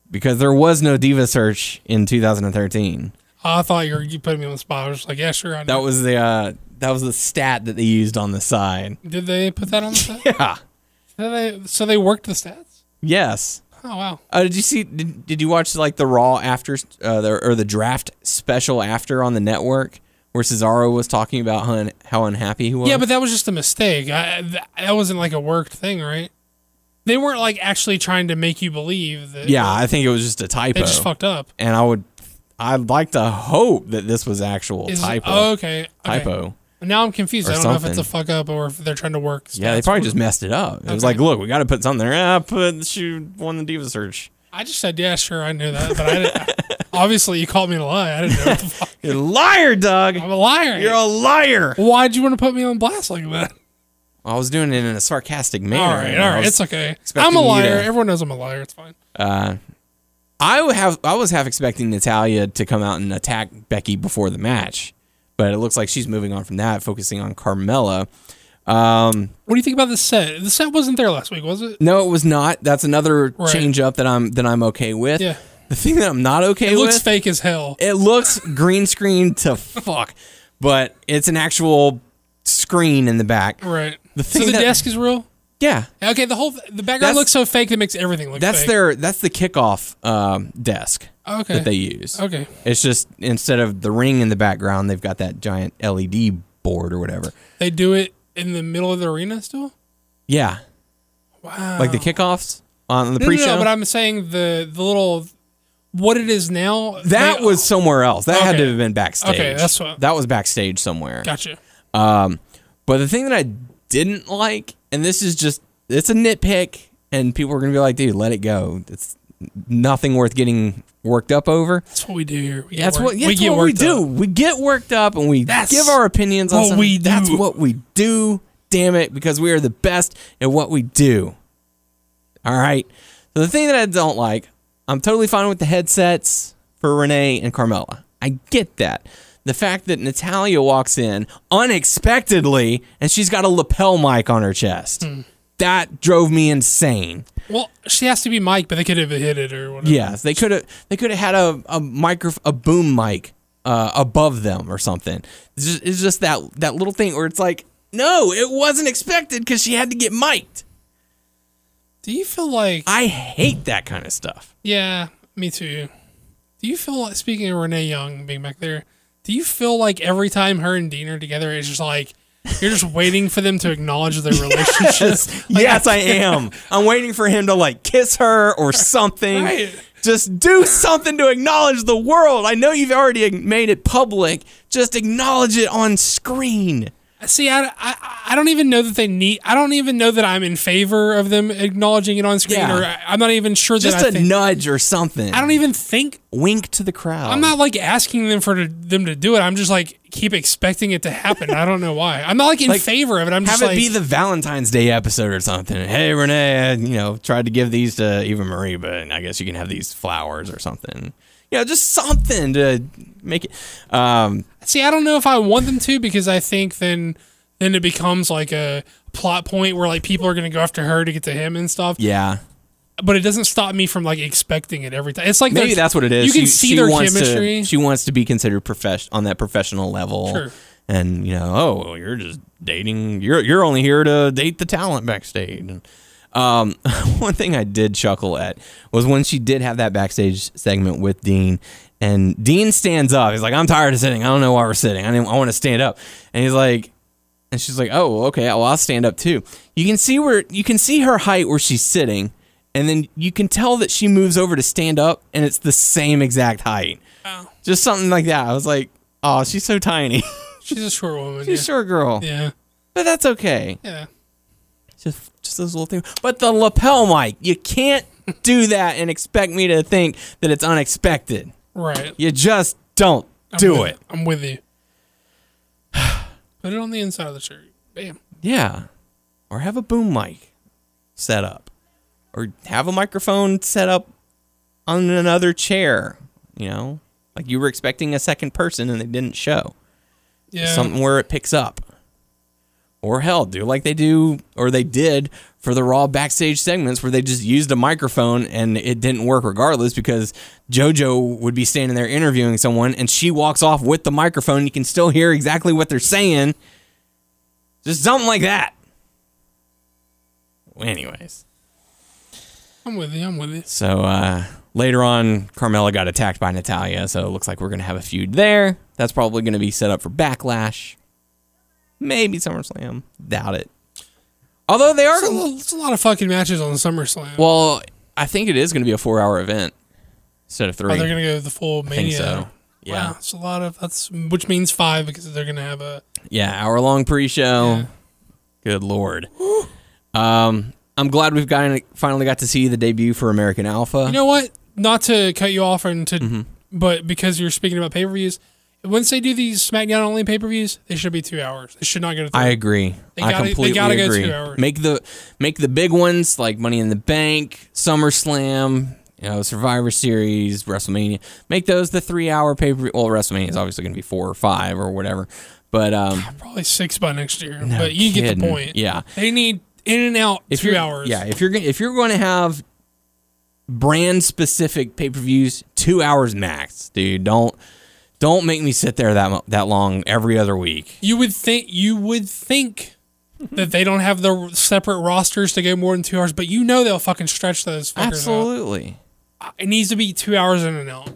Speaker 3: because there was no Diva Search in 2013.
Speaker 4: I thought you were you putting me on the spot. I was just like, yeah, sure. I know.
Speaker 3: That was the uh, that was the stat that they used on the side.
Speaker 4: Did they put that on the *laughs* stat?
Speaker 3: Yeah.
Speaker 4: so, they, so they worked the stats.
Speaker 3: Yes.
Speaker 4: Oh wow.
Speaker 3: Uh, did you see? Did, did you watch like the Raw after uh, the, or the draft special after on the network where Cesaro was talking about how, un, how unhappy he was?
Speaker 4: Yeah, but that was just a mistake. I, th- that wasn't like a worked thing, right? They weren't like actually trying to make you believe that.
Speaker 3: yeah, I think it was just a typo.
Speaker 4: They just fucked up.
Speaker 3: and I would, I'd like to hope that this was actual
Speaker 4: Is-
Speaker 3: typo.
Speaker 4: oh, okay. okay.
Speaker 3: Typo.
Speaker 4: Now I'm confused. I don't know if it's a fuck up or if they're trying to work.
Speaker 3: Yeah, they probably just messed it up. It was like, look, we got to put something there. Ah, put she won the diva search.
Speaker 4: I just said yeah, sure, I knew that, but I didn't, *laughs* obviously you called me a lie. I didn't know. What the fuck. *laughs*
Speaker 3: You're a liar, Doug.
Speaker 4: I'm a liar.
Speaker 3: You're a liar.
Speaker 4: Why'd you want to put me on blast like that?
Speaker 3: I was doing it in a sarcastic manner.
Speaker 4: all right, all right, it's okay. I'm a liar.
Speaker 3: to-
Speaker 4: Everyone knows I'm a liar. It's fine.
Speaker 3: Uh, I have I was half expecting Natalya to come out and attack Becky before the match, but it looks like she's moving on from that, focusing on Carmella. Um,
Speaker 4: What do you think about the set? The set wasn't there last week, was it?
Speaker 3: no, it was not. That's another
Speaker 4: Right.
Speaker 3: change up that I'm that I'm okay with.
Speaker 4: Yeah.
Speaker 3: The thing that I'm not okay with
Speaker 4: It looks
Speaker 3: with,
Speaker 4: fake as hell.
Speaker 3: it looks green screen to fuck, but it's an actual screen in the back.
Speaker 4: Right.
Speaker 3: The thing so
Speaker 4: the
Speaker 3: that-
Speaker 4: desk is real.
Speaker 3: Yeah,
Speaker 4: Okay, the whole the background
Speaker 3: That's-
Speaker 4: looks so fake that makes everything look.
Speaker 3: that's
Speaker 4: fake.
Speaker 3: their that's the kickoff um, desk
Speaker 4: Okay.
Speaker 3: that they use.
Speaker 4: Okay.
Speaker 3: It's just instead of the ring in the background, they've got that giant LED board or whatever.
Speaker 4: They do it in the middle of the arena still.
Speaker 3: Yeah,
Speaker 4: Wow.
Speaker 3: like the kickoffs on the
Speaker 4: No,
Speaker 3: pre-show.
Speaker 4: no, no, but I'm saying the the little what it is now.
Speaker 3: that
Speaker 4: they-
Speaker 3: was somewhere else. That had to have been backstage.
Speaker 4: Okay, that's what-
Speaker 3: that was backstage somewhere.
Speaker 4: gotcha.
Speaker 3: Um, but the thing that I didn't like, and this is just it's a nitpick, and people are gonna be like, "Dude, let it go. It's nothing worth getting worked up over."
Speaker 4: That's what we do here. We
Speaker 3: That's
Speaker 4: worked-
Speaker 3: what,
Speaker 4: we
Speaker 3: that's
Speaker 4: get
Speaker 3: what we do.
Speaker 4: up.
Speaker 3: We get worked up and we
Speaker 4: That's
Speaker 3: give our opinions on something.
Speaker 4: we
Speaker 3: That's what we do. Damn it, because we are the best at what we do. All right. So the thing that I don't like, I'm totally fine with the headsets for Renee and Carmella. I get that. The fact that Natalya walks in unexpectedly and she's got a lapel mic on her chest.
Speaker 4: Hmm.
Speaker 3: That drove me insane.
Speaker 4: Well, she has to be mic, but they could have hit it or whatever.
Speaker 3: Yes, they could have. They could have had a a micro a boom mic uh, above them or something. It's just, it's just that that little thing where it's like, no, it wasn't expected because she had to get mic'd.
Speaker 4: Do you feel like?
Speaker 3: I hate that kind of stuff.
Speaker 4: Yeah, me too. Do you feel like speaking of Renee Young being back there? Do you feel like every time her and Dean are together, it's just like you're just waiting for them to acknowledge their relationship? *laughs*
Speaker 3: Yes, yes, I am. I'm waiting for him to like kiss her or *laughs* something.
Speaker 4: Right.
Speaker 3: Just do something to acknowledge the world. I know you've already made it public. Just acknowledge it on screen.
Speaker 4: See, I, I, I don't even know that they need. I don't even know that I'm in favor of them acknowledging it on screen,
Speaker 3: Yeah.
Speaker 4: or I- I'm not even sure that
Speaker 3: Just
Speaker 4: I
Speaker 3: a
Speaker 4: think.
Speaker 3: nudge or something.
Speaker 4: I don't even think
Speaker 3: wink to the crowd.
Speaker 4: I'm not like asking them for to, them to do it. I'm just like keep expecting it to happen. I don't know why. I'm not like in
Speaker 3: Like,
Speaker 4: favor of it. I'm
Speaker 3: have
Speaker 4: just
Speaker 3: it
Speaker 4: like
Speaker 3: be the Valentine's Day episode or something. Hey, Renee, you know, tried to give these to Eva Marie, but I guess you can have these flowers or something. You know, just something to make it. Um,
Speaker 4: see. I don't know if I want them to because I think then then it becomes like a plot point where like people are gonna go after her to get to him and stuff.
Speaker 3: yeah,
Speaker 4: But it doesn't stop me from like expecting it every time. It's like
Speaker 3: maybe that's what it is.
Speaker 4: You can
Speaker 3: She-
Speaker 4: see
Speaker 3: she
Speaker 4: their chemistry.
Speaker 3: To, she wants to be considered profession on that professional level.
Speaker 4: Sure.
Speaker 3: And you know, oh, well, you're just dating. You're you're only here to date the talent backstage. And, um, *laughs* one thing I did chuckle at was when she did have that backstage segment with Dean, and Dean stands up. He's like, "I'm tired of sitting. I don't know why we're sitting. I, didn't, I want to stand up." And he's like, and she's like, "Oh, okay. Well, I'll stand up too." You can see where you can see her height where she's sitting, and then you can tell that she moves over to stand up, and it's the same exact height.
Speaker 4: Oh.
Speaker 3: Just something like that. I was like, "Oh, she's so tiny.
Speaker 4: She's a short woman. *laughs*
Speaker 3: she's a short girl."
Speaker 4: yeah.
Speaker 3: But that's okay.
Speaker 4: Yeah.
Speaker 3: Just just those little things. But the lapel mic, you can't do that and expect me to think that it's unexpected.
Speaker 4: Right.
Speaker 3: You just don't
Speaker 4: I'm
Speaker 3: do
Speaker 4: with-
Speaker 3: it.
Speaker 4: I'm with you. *sighs* Put it on the inside of the shirt. Bam.
Speaker 3: Yeah. Or have a boom mic set up. Or have a microphone set up on another chair, you know? Like you were expecting a second person and they didn't show.
Speaker 4: Yeah.
Speaker 3: Something where it picks up. Or hell, do like they do or they did for the Raw backstage segments where they just used a microphone and it didn't work regardless because JoJo would be standing there interviewing someone and she walks off with the microphone. You can still hear exactly what they're saying. Just something like that. Anyways.
Speaker 4: I'm with you. I'm with you.
Speaker 3: So uh, later on, Carmella got attacked by Natalya, so it looks like we're gonna have a feud there. That's probably gonna be set up for Backlash, maybe SummerSlam. Doubt it. Although they are,
Speaker 4: It's a, lo- it's a lot of fucking matches on SummerSlam.
Speaker 3: well, I think it is gonna be a four-hour event instead of three.
Speaker 4: oh, they're gonna go the full I
Speaker 3: think
Speaker 4: mania.
Speaker 3: so. Yeah.
Speaker 4: Wow, it's a lot of that's which means five because they're gonna have a
Speaker 3: Yeah, hour long pre show.
Speaker 4: Yeah.
Speaker 3: Good lord. um, I'm glad we've got finally got to see the debut for American Alpha.
Speaker 4: You know what? Not to cut you off and to,
Speaker 3: Mm-hmm.
Speaker 4: but because you're speaking about pay per views, once they do these SmackDown only pay per views, they should be two hours. They should not go to. Three.
Speaker 3: I agree.
Speaker 4: They
Speaker 3: I
Speaker 4: gotta- they
Speaker 3: completely
Speaker 4: go
Speaker 3: agree.
Speaker 4: two hours.
Speaker 3: Make the make the big ones like Money in the Bank, SummerSlam, you know, Survivor Series, WrestleMania. Make those the three hour pay per view. Well, WrestleMania is obviously going to be four or five or whatever. But um,
Speaker 4: Probably six by next year.
Speaker 3: No
Speaker 4: but you get the point.
Speaker 3: Yeah.
Speaker 4: They need in and out
Speaker 3: if
Speaker 4: 2 hours.
Speaker 3: Yeah, if you're go- if you're going to have brand specific pay per views, two hours max, dude. Don't don't make me sit there that that long every other week.
Speaker 4: You would think you would think that they don't have the separate rosters to go more than two hours, but you know they'll fucking stretch those fuckers
Speaker 3: Absolutely.
Speaker 4: out. It needs to be two hours in and out.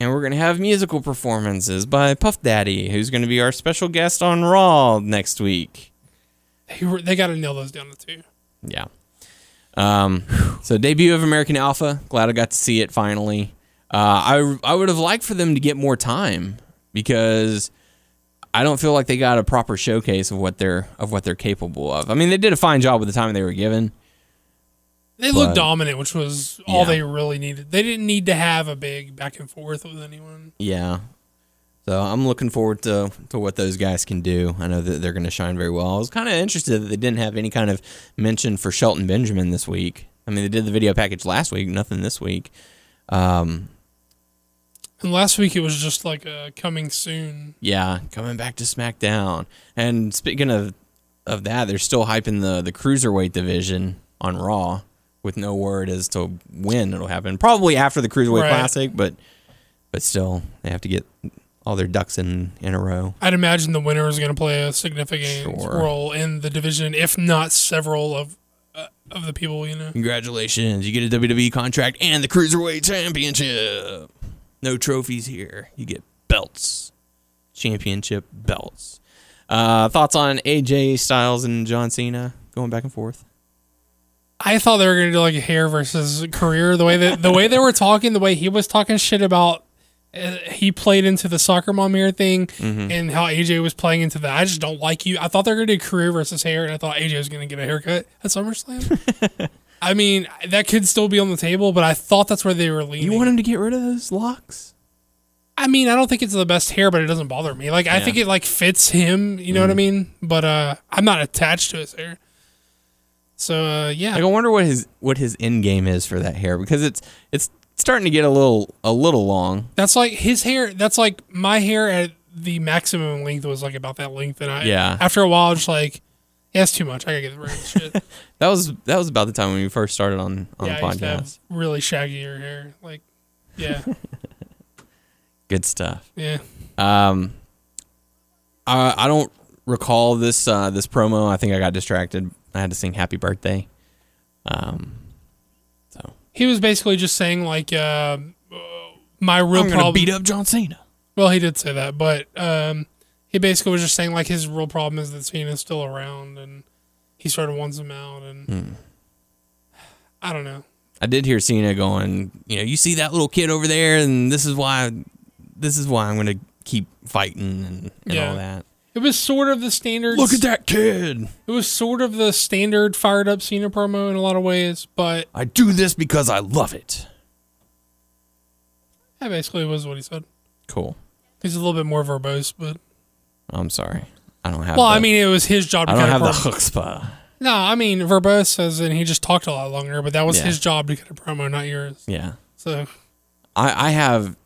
Speaker 3: And we're going to have musical performances by Puff Daddy, who's going to be our special guest on Raw next week.
Speaker 4: They, were- they got to nail those down to two.
Speaker 3: Yeah. Um, so debut of American Alpha. Glad I got to see it finally. Uh, I I would have liked for them to get more time because I don't feel like they got a proper showcase of what they're of what they're capable of. I mean, they did a fine job with the time they were given.
Speaker 4: They looked dominant, which was all
Speaker 3: Yeah.
Speaker 4: they really needed. They didn't need to have a big back and forth with anyone.
Speaker 3: Yeah. So I'm looking forward to, to what those guys can do. I know that they're going to shine very well. I was kind of interested that they didn't have any kind of mention for Shelton Benjamin this week. I mean, they did the video package last week, nothing this week. Um,
Speaker 4: And last week it was just like a coming soon.
Speaker 3: yeah, coming back to SmackDown. And speaking of of that, they're still hyping the the cruiserweight division on Raw with no word as to when it'll happen. Probably after the Cruiserweight
Speaker 4: Right.
Speaker 3: Classic, but but still, they have to get all their ducks in in a row.
Speaker 4: I'd imagine the winner is going to play a significant
Speaker 3: Sure.
Speaker 4: role in the division, if not several of uh, of the people. You know,
Speaker 3: Congratulations, you get a WWE contract and the Cruiserweight Championship. No trophies here. You get belts. Championship belts. Uh, thoughts on AJ Styles and John Cena going back and forth?
Speaker 4: I thought they were going to do like a hair versus career. The way that the way they were talking, the way he was talking shit about. Uh, he played into the soccer mom hair thing
Speaker 3: Mm-hmm.
Speaker 4: and how AJ was playing into that. I just don't like you. I thought they were going to do career versus hair, and I thought AJ was going to get a haircut at SummerSlam. *laughs* I mean, that could still be on the table, but I thought that's where they were leaning.
Speaker 3: You want him to get rid of those locks?
Speaker 4: I mean, I don't think it's the best hair, but it doesn't bother me. Like, I think it like fits him. You know what I mean? But uh, I'm not attached to his hair. So uh, yeah,
Speaker 3: Like, I wonder what his what his end game is for that hair because it's it's starting to get a little a little long.
Speaker 4: that's like his hair. That's like my hair at the maximum length was like about that length, and I
Speaker 3: Yeah.
Speaker 4: After a while, just like, yeah, it's too much. I gotta get rid of this shit. *laughs*
Speaker 3: That was that was about the time when we first started on on
Speaker 4: yeah,
Speaker 3: the
Speaker 4: I used to have
Speaker 3: podcast.
Speaker 4: really shaggier hair. Like, yeah, *laughs*
Speaker 3: Good stuff.
Speaker 4: yeah.
Speaker 3: Um, I I don't recall this uh, this promo. I think I got distracted. I had to sing "Happy Birthday." Um, so
Speaker 4: He was basically just saying like, uh, uh, my real problem.
Speaker 3: Beat up John Cena.
Speaker 4: Well, he did say that, but um, he basically was just saying like his real problem is that Cena's still around, and he sort of wants him out, and
Speaker 3: Hmm.
Speaker 4: I don't know.
Speaker 3: I did hear Cena going, you know, you see that little kid over there, and this is why, this is why I'm going to keep fighting and, and
Speaker 4: Yeah.
Speaker 3: all that.
Speaker 4: It was sort of the standard.
Speaker 3: Look at that kid!
Speaker 4: It was sort of the standard fired up Cena promo in a lot of ways, but
Speaker 3: I do this because I love it.
Speaker 4: that basically was what he said.
Speaker 3: Cool.
Speaker 4: He's a little bit more verbose, but
Speaker 3: I'm sorry. I don't have.
Speaker 4: well,
Speaker 3: the,
Speaker 4: I mean, it was his job. To
Speaker 3: I don't have the chutzpah.
Speaker 4: No, I mean verbose as in he just talked a lot longer, but that was
Speaker 3: Yeah.
Speaker 4: his job to cut a promo, not yours.
Speaker 3: Yeah.
Speaker 4: So
Speaker 3: I, I have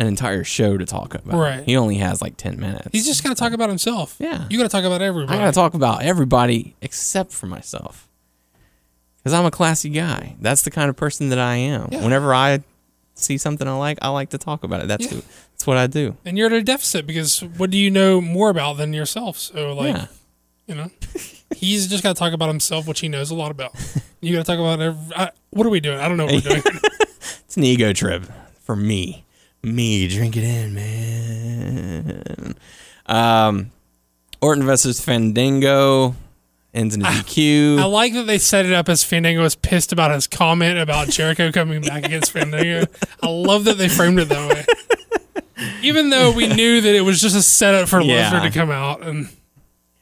Speaker 3: an entire show to talk about.
Speaker 4: Right.
Speaker 3: He only has like 10 minutes.
Speaker 4: he's just gonna talk about himself.
Speaker 3: Yeah.
Speaker 4: you gotta talk about everybody.
Speaker 3: I got to talk about everybody except for myself. Because I'm a classy guy. That's the kind of person that I am.
Speaker 4: Yeah.
Speaker 3: Whenever I see something I like, I like to talk about it. That's,
Speaker 4: Yeah.
Speaker 3: who, that's what I do.
Speaker 4: and you're at a deficit because what do you know more about than yourself? So like,
Speaker 3: yeah.
Speaker 4: you know, he's just got to talk about himself, which he knows a lot about. *laughs* You got to talk about every, I, what are we doing? I don't know what we're doing. *laughs*
Speaker 3: It's an ego trip for me. Me, drink it in, man. Um, Orton versus Fandango ends in a DQ.
Speaker 4: I like that they set it up as Fandango was pissed about his comment about Jericho coming back against Fandango. I love that they framed it that way. Even though we *laughs* knew that it was just a setup for
Speaker 3: Yeah.
Speaker 4: Lesnar to come out and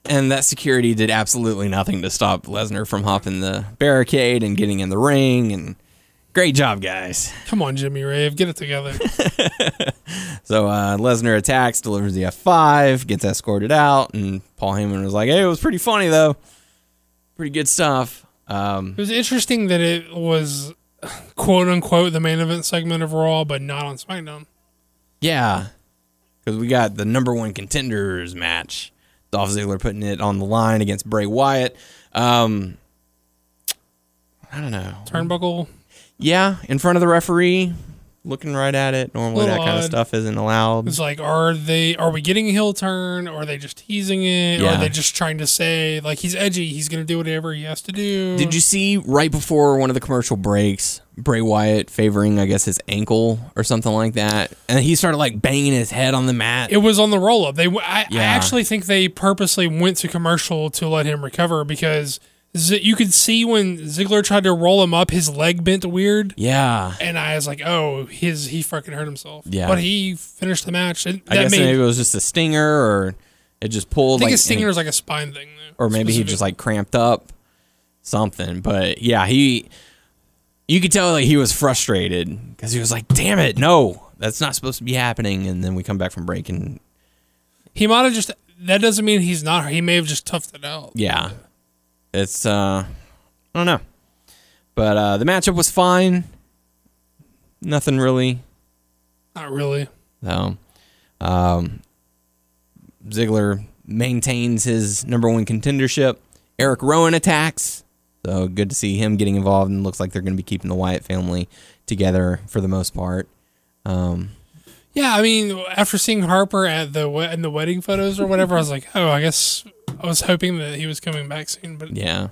Speaker 3: and that security did absolutely nothing to stop Lesnar from hopping the barricade and getting in the ring. And great job, guys.
Speaker 4: come on, Jimmy Rave, get it together. *laughs*
Speaker 3: So uh, Lesnar attacks, delivers the F5, gets escorted out, and Paul Heyman was like, "Hey, it was pretty funny though, pretty good stuff." Um,
Speaker 4: It was interesting that it was quote unquote the main event segment of Raw, but not on SmackDown.
Speaker 3: Yeah, because we got the number one contenders match. Dolph Ziggler putting it on the line against Bray Wyatt. Um, I don't know.
Speaker 4: Turnbuckle.
Speaker 3: Yeah, in front of the referee, looking right at it. Normally, that
Speaker 4: Little
Speaker 3: kind of stuff isn't allowed.
Speaker 4: It's like, are they? Are we getting a heel turn? Or are they just teasing it? Or
Speaker 3: Yeah.
Speaker 4: are they just trying to say like he's edgy? He's going to do whatever he has to do.
Speaker 3: Did you see right before one of the commercial breaks, Bray Wyatt favoring, I guess, his ankle or something like that, and he started like banging his head on the mat.
Speaker 4: It was on the roll up. They, I, I
Speaker 3: Yeah.
Speaker 4: actually think they purposely went to commercial to let him recover because Z- you could see when Ziggler tried to roll him up, his leg bent weird,
Speaker 3: yeah,
Speaker 4: and I was like, "Oh, his he fucking hurt himself."
Speaker 3: Yeah.
Speaker 4: but he finished the match. And
Speaker 3: I guess
Speaker 4: made,
Speaker 3: maybe it was just a stinger, or it just pulled.
Speaker 4: I think
Speaker 3: like,
Speaker 4: his stinger was like a spine thing, though.
Speaker 3: or maybe he just like cramped up something. But yeah, he, you could tell like he was frustrated because he was like, "Damn it, no, that's not supposed to be happening." And then we come back from break, and
Speaker 4: he might have just. That doesn't mean he's not. He may have just toughed it out.
Speaker 3: yeah, it's uh, I don't know, but uh, the matchup was fine. Nothing really.
Speaker 4: Not really.
Speaker 3: So, um, Ziggler maintains his number one contendership. Eric Rowan attacks. So good to see him getting involved, and looks like they're going to be keeping the Wyatt family together for the most part. Um,
Speaker 4: Yeah, I mean, after seeing Harper at the in the wedding photos or whatever, I was like, "Oh, I guess I was hoping that he was coming back soon, but
Speaker 3: yeah,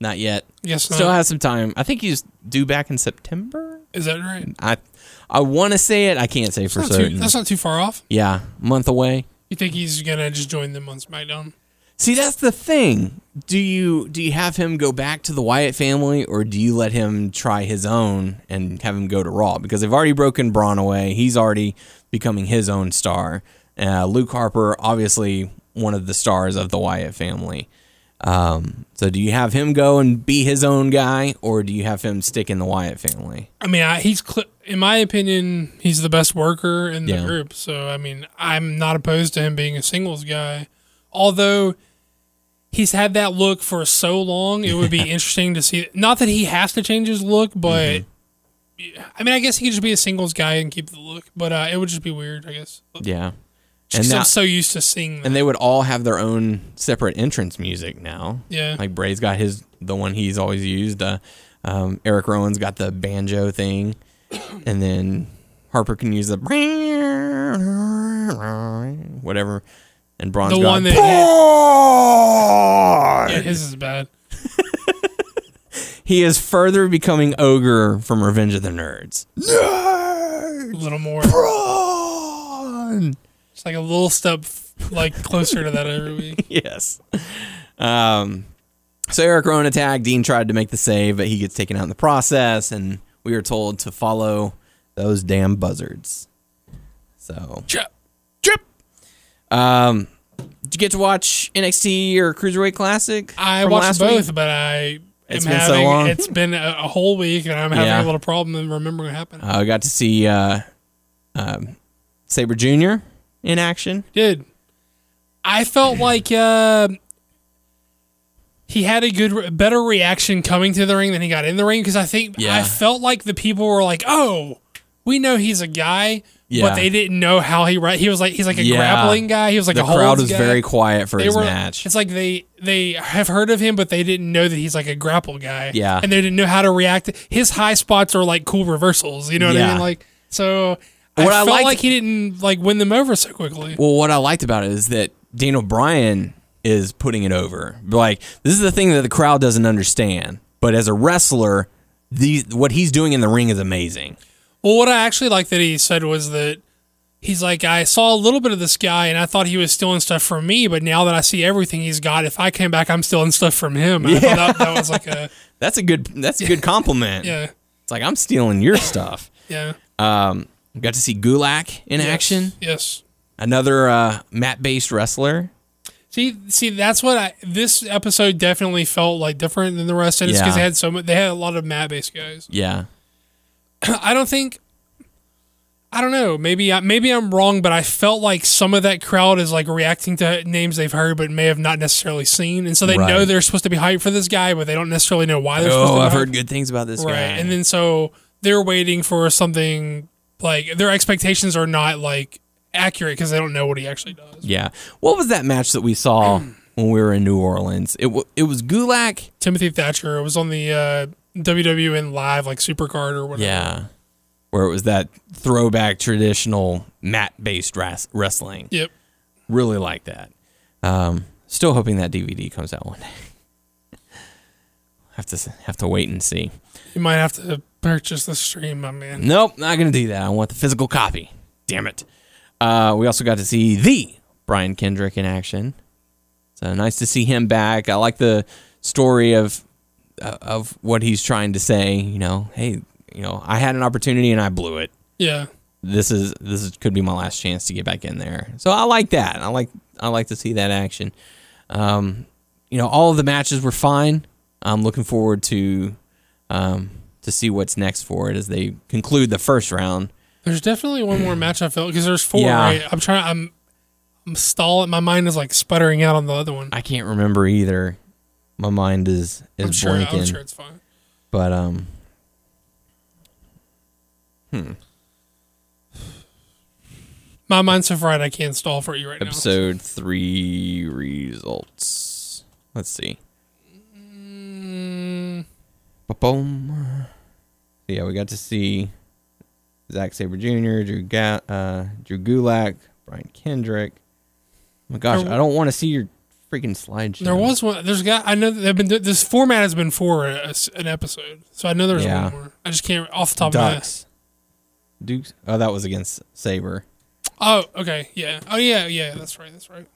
Speaker 3: not yet.
Speaker 4: Guess
Speaker 3: Still
Speaker 4: not.
Speaker 3: has some time. I think he's due back in September.
Speaker 4: Is that right?
Speaker 3: I I want to say it. I can't say for
Speaker 4: That's not,
Speaker 3: certain.
Speaker 4: too, that's not too far off.
Speaker 3: yeah, month away.
Speaker 4: You think he's gonna just join them on SmackDown?
Speaker 3: See, that's the thing. Do you do you have him go back to the Wyatt family, or do you let him try his own and have him go to Raw? Because they've already broken Braun away. He's already becoming his own star. Uh, Luke Harper, obviously one of the stars of the Wyatt family. Um, so, do you have him go and be his own guy, or do you have him stick in the Wyatt family?
Speaker 4: I mean, I, he's cl- in my opinion, he's the best worker in the
Speaker 3: Yeah.
Speaker 4: group. So I mean, I'm not opposed to him being a singles guy. Although he's had that look for so long, it would be *laughs* interesting to see. Not that he has to change his look, but
Speaker 3: Mm-hmm.
Speaker 4: I mean, I guess he could just be a singles guy and keep the look. But uh, it would just be weird, I guess.
Speaker 3: Yeah.
Speaker 4: Just 'cause
Speaker 3: now-
Speaker 4: I'm so used to seeing that.
Speaker 3: And they would all have their own separate entrance music now.
Speaker 4: Yeah.
Speaker 3: Like Bray's got his the one he's always used. Uh, um, Eric Rowan's got the banjo thing, *coughs* and then Harper can use the whatever, and Braun's
Speaker 4: The
Speaker 3: got
Speaker 4: one that-
Speaker 3: Braun!
Speaker 4: yeah, his is bad. *laughs*
Speaker 3: He is further becoming ogre from Revenge of the Nerds.
Speaker 4: Nerds, A little more.
Speaker 3: Braun!
Speaker 4: It's like a little step like closer to that every week. *laughs*
Speaker 3: yes. Um, so Eric Rowan attacked. Dean tried to make the save, but he gets taken out in the process, and we are told to follow those damn buzzards. So,
Speaker 4: Chip.
Speaker 3: trip. Um, did you get to watch NXT or Cruiserweight Classic?
Speaker 4: I watched both,
Speaker 3: week?
Speaker 4: but I
Speaker 3: It's
Speaker 4: am
Speaker 3: been so
Speaker 4: having
Speaker 3: long.
Speaker 4: it's been a, a whole week, and I'm having
Speaker 3: Yeah.
Speaker 4: a little problem in remembering what happened.
Speaker 3: I got to see uh, um, Sabre Jr. in action.
Speaker 4: Did I felt like uh, he had a good, better reaction coming to the ring than he got in the ring because I think
Speaker 3: Yeah.
Speaker 4: I felt like the people were like, "Oh, we know he's a guy."
Speaker 3: Yeah.
Speaker 4: But they didn't know how he right. He was like he's like a
Speaker 3: Yeah.
Speaker 4: grappling guy. He was like
Speaker 3: the
Speaker 4: a
Speaker 3: crowd was
Speaker 4: guy.
Speaker 3: very quiet for
Speaker 4: they
Speaker 3: his
Speaker 4: were,
Speaker 3: match.
Speaker 4: It's like they they have heard of him, but they didn't know that he's like a grapple guy.
Speaker 3: Yeah.
Speaker 4: and they didn't know how to react. His high spots are like cool reversals. You know what I mean? Like so. I
Speaker 3: What I
Speaker 4: felt
Speaker 3: liked-
Speaker 4: like he didn't like win them over so quickly.
Speaker 3: Well, what I liked about it is that Daniel Bryan is putting it over. Like this is the thing that the crowd doesn't understand, but as a wrestler, these what he's doing in the ring is amazing.
Speaker 4: Well, what I actually like that he said was that he's like, I saw a little bit of this guy and I thought he was stealing stuff from me, but now that I see everything he's got, if I came back, I'm stealing stuff from him. And I thought that, that was like a *laughs*
Speaker 3: That's a good that's a good compliment.
Speaker 4: yeah,
Speaker 3: It's like I'm stealing your stuff. *laughs*
Speaker 4: yeah.
Speaker 3: Um, got to see Gulak in
Speaker 4: Yes,
Speaker 3: action.
Speaker 4: Yes.
Speaker 3: Another uh, mat-based wrestler.
Speaker 4: See, see, that's what I. This episode definitely felt like different than the rest, and it's because
Speaker 3: Yeah.
Speaker 4: they had so much. They had a lot of mat based guys.
Speaker 3: Yeah. *clears throat*
Speaker 4: I don't think. I don't know. Maybe I, maybe I'm wrong, but I felt like some of that crowd is like reacting to names they've heard but may have not necessarily seen, and so they know they're supposed to be hyped for this guy, but they don't necessarily know why they're supposed to.
Speaker 3: Oh, I've
Speaker 4: hyped.
Speaker 3: heard good things about this guy.
Speaker 4: right,
Speaker 3: guy.
Speaker 4: and then so they're waiting for something like their expectations are not like accurate because they don't know what he actually does.
Speaker 3: yeah. What was that match that we saw when we were in New Orleans? It w- it was Gulak.
Speaker 4: Timothy Thatcher. It was on the uh, WWN live like Supercard or whatever.
Speaker 3: Yeah. Where it was that throwback traditional mat-based ras- wrestling.
Speaker 4: Yep.
Speaker 3: Really like that. Um, still hoping that DVD comes out one day. *laughs* have to have to wait and see.
Speaker 4: You might have to purchase the stream, my man.
Speaker 3: Nope, not gonna do that. I want the physical copy. Damn it. Uh, we also got to see the Brian Kendrick in action. So nice to see him back. I like the story of of what he's trying to say. You know, hey, you know, I had an opportunity and I blew it.
Speaker 4: Yeah.
Speaker 3: This is this is, could be my last chance to get back in there. So I like that. I like I like to see that action. Um, you know, all of the matches were fine. I'm looking forward to um, to see what's next for it as they conclude the first round.
Speaker 4: There's definitely one more match I felt because there's four.
Speaker 3: Yeah.
Speaker 4: Right? I'm trying. I'm. I'm stalling. My mind is like sputtering out on the other one.
Speaker 3: I can't remember either. My mind is is
Speaker 4: I'm sure.
Speaker 3: blanking.
Speaker 4: I'm sure it's fine.
Speaker 3: But um, hmm.
Speaker 4: My mind's so fried I can't stall for you right now.
Speaker 3: episode three results. Let's see.
Speaker 4: now. Mm,
Speaker 3: Boom. Yeah, we got to see Zack Sabre Jr., Drew Ga- uh, Drew Gulak, Brian Kendrick. Oh my gosh,
Speaker 4: There-
Speaker 3: I don't want to see your freaking slideshow.
Speaker 4: there was one. There's got. I know they've been. This format has been for a, a- an episode, so I know there's
Speaker 3: Yeah.
Speaker 4: one more. I just can't off the top of my head.
Speaker 3: Dux. Dukes. Oh, that was against Sabre.
Speaker 4: Oh, okay, yeah. Oh, yeah, yeah. That's right. That's right.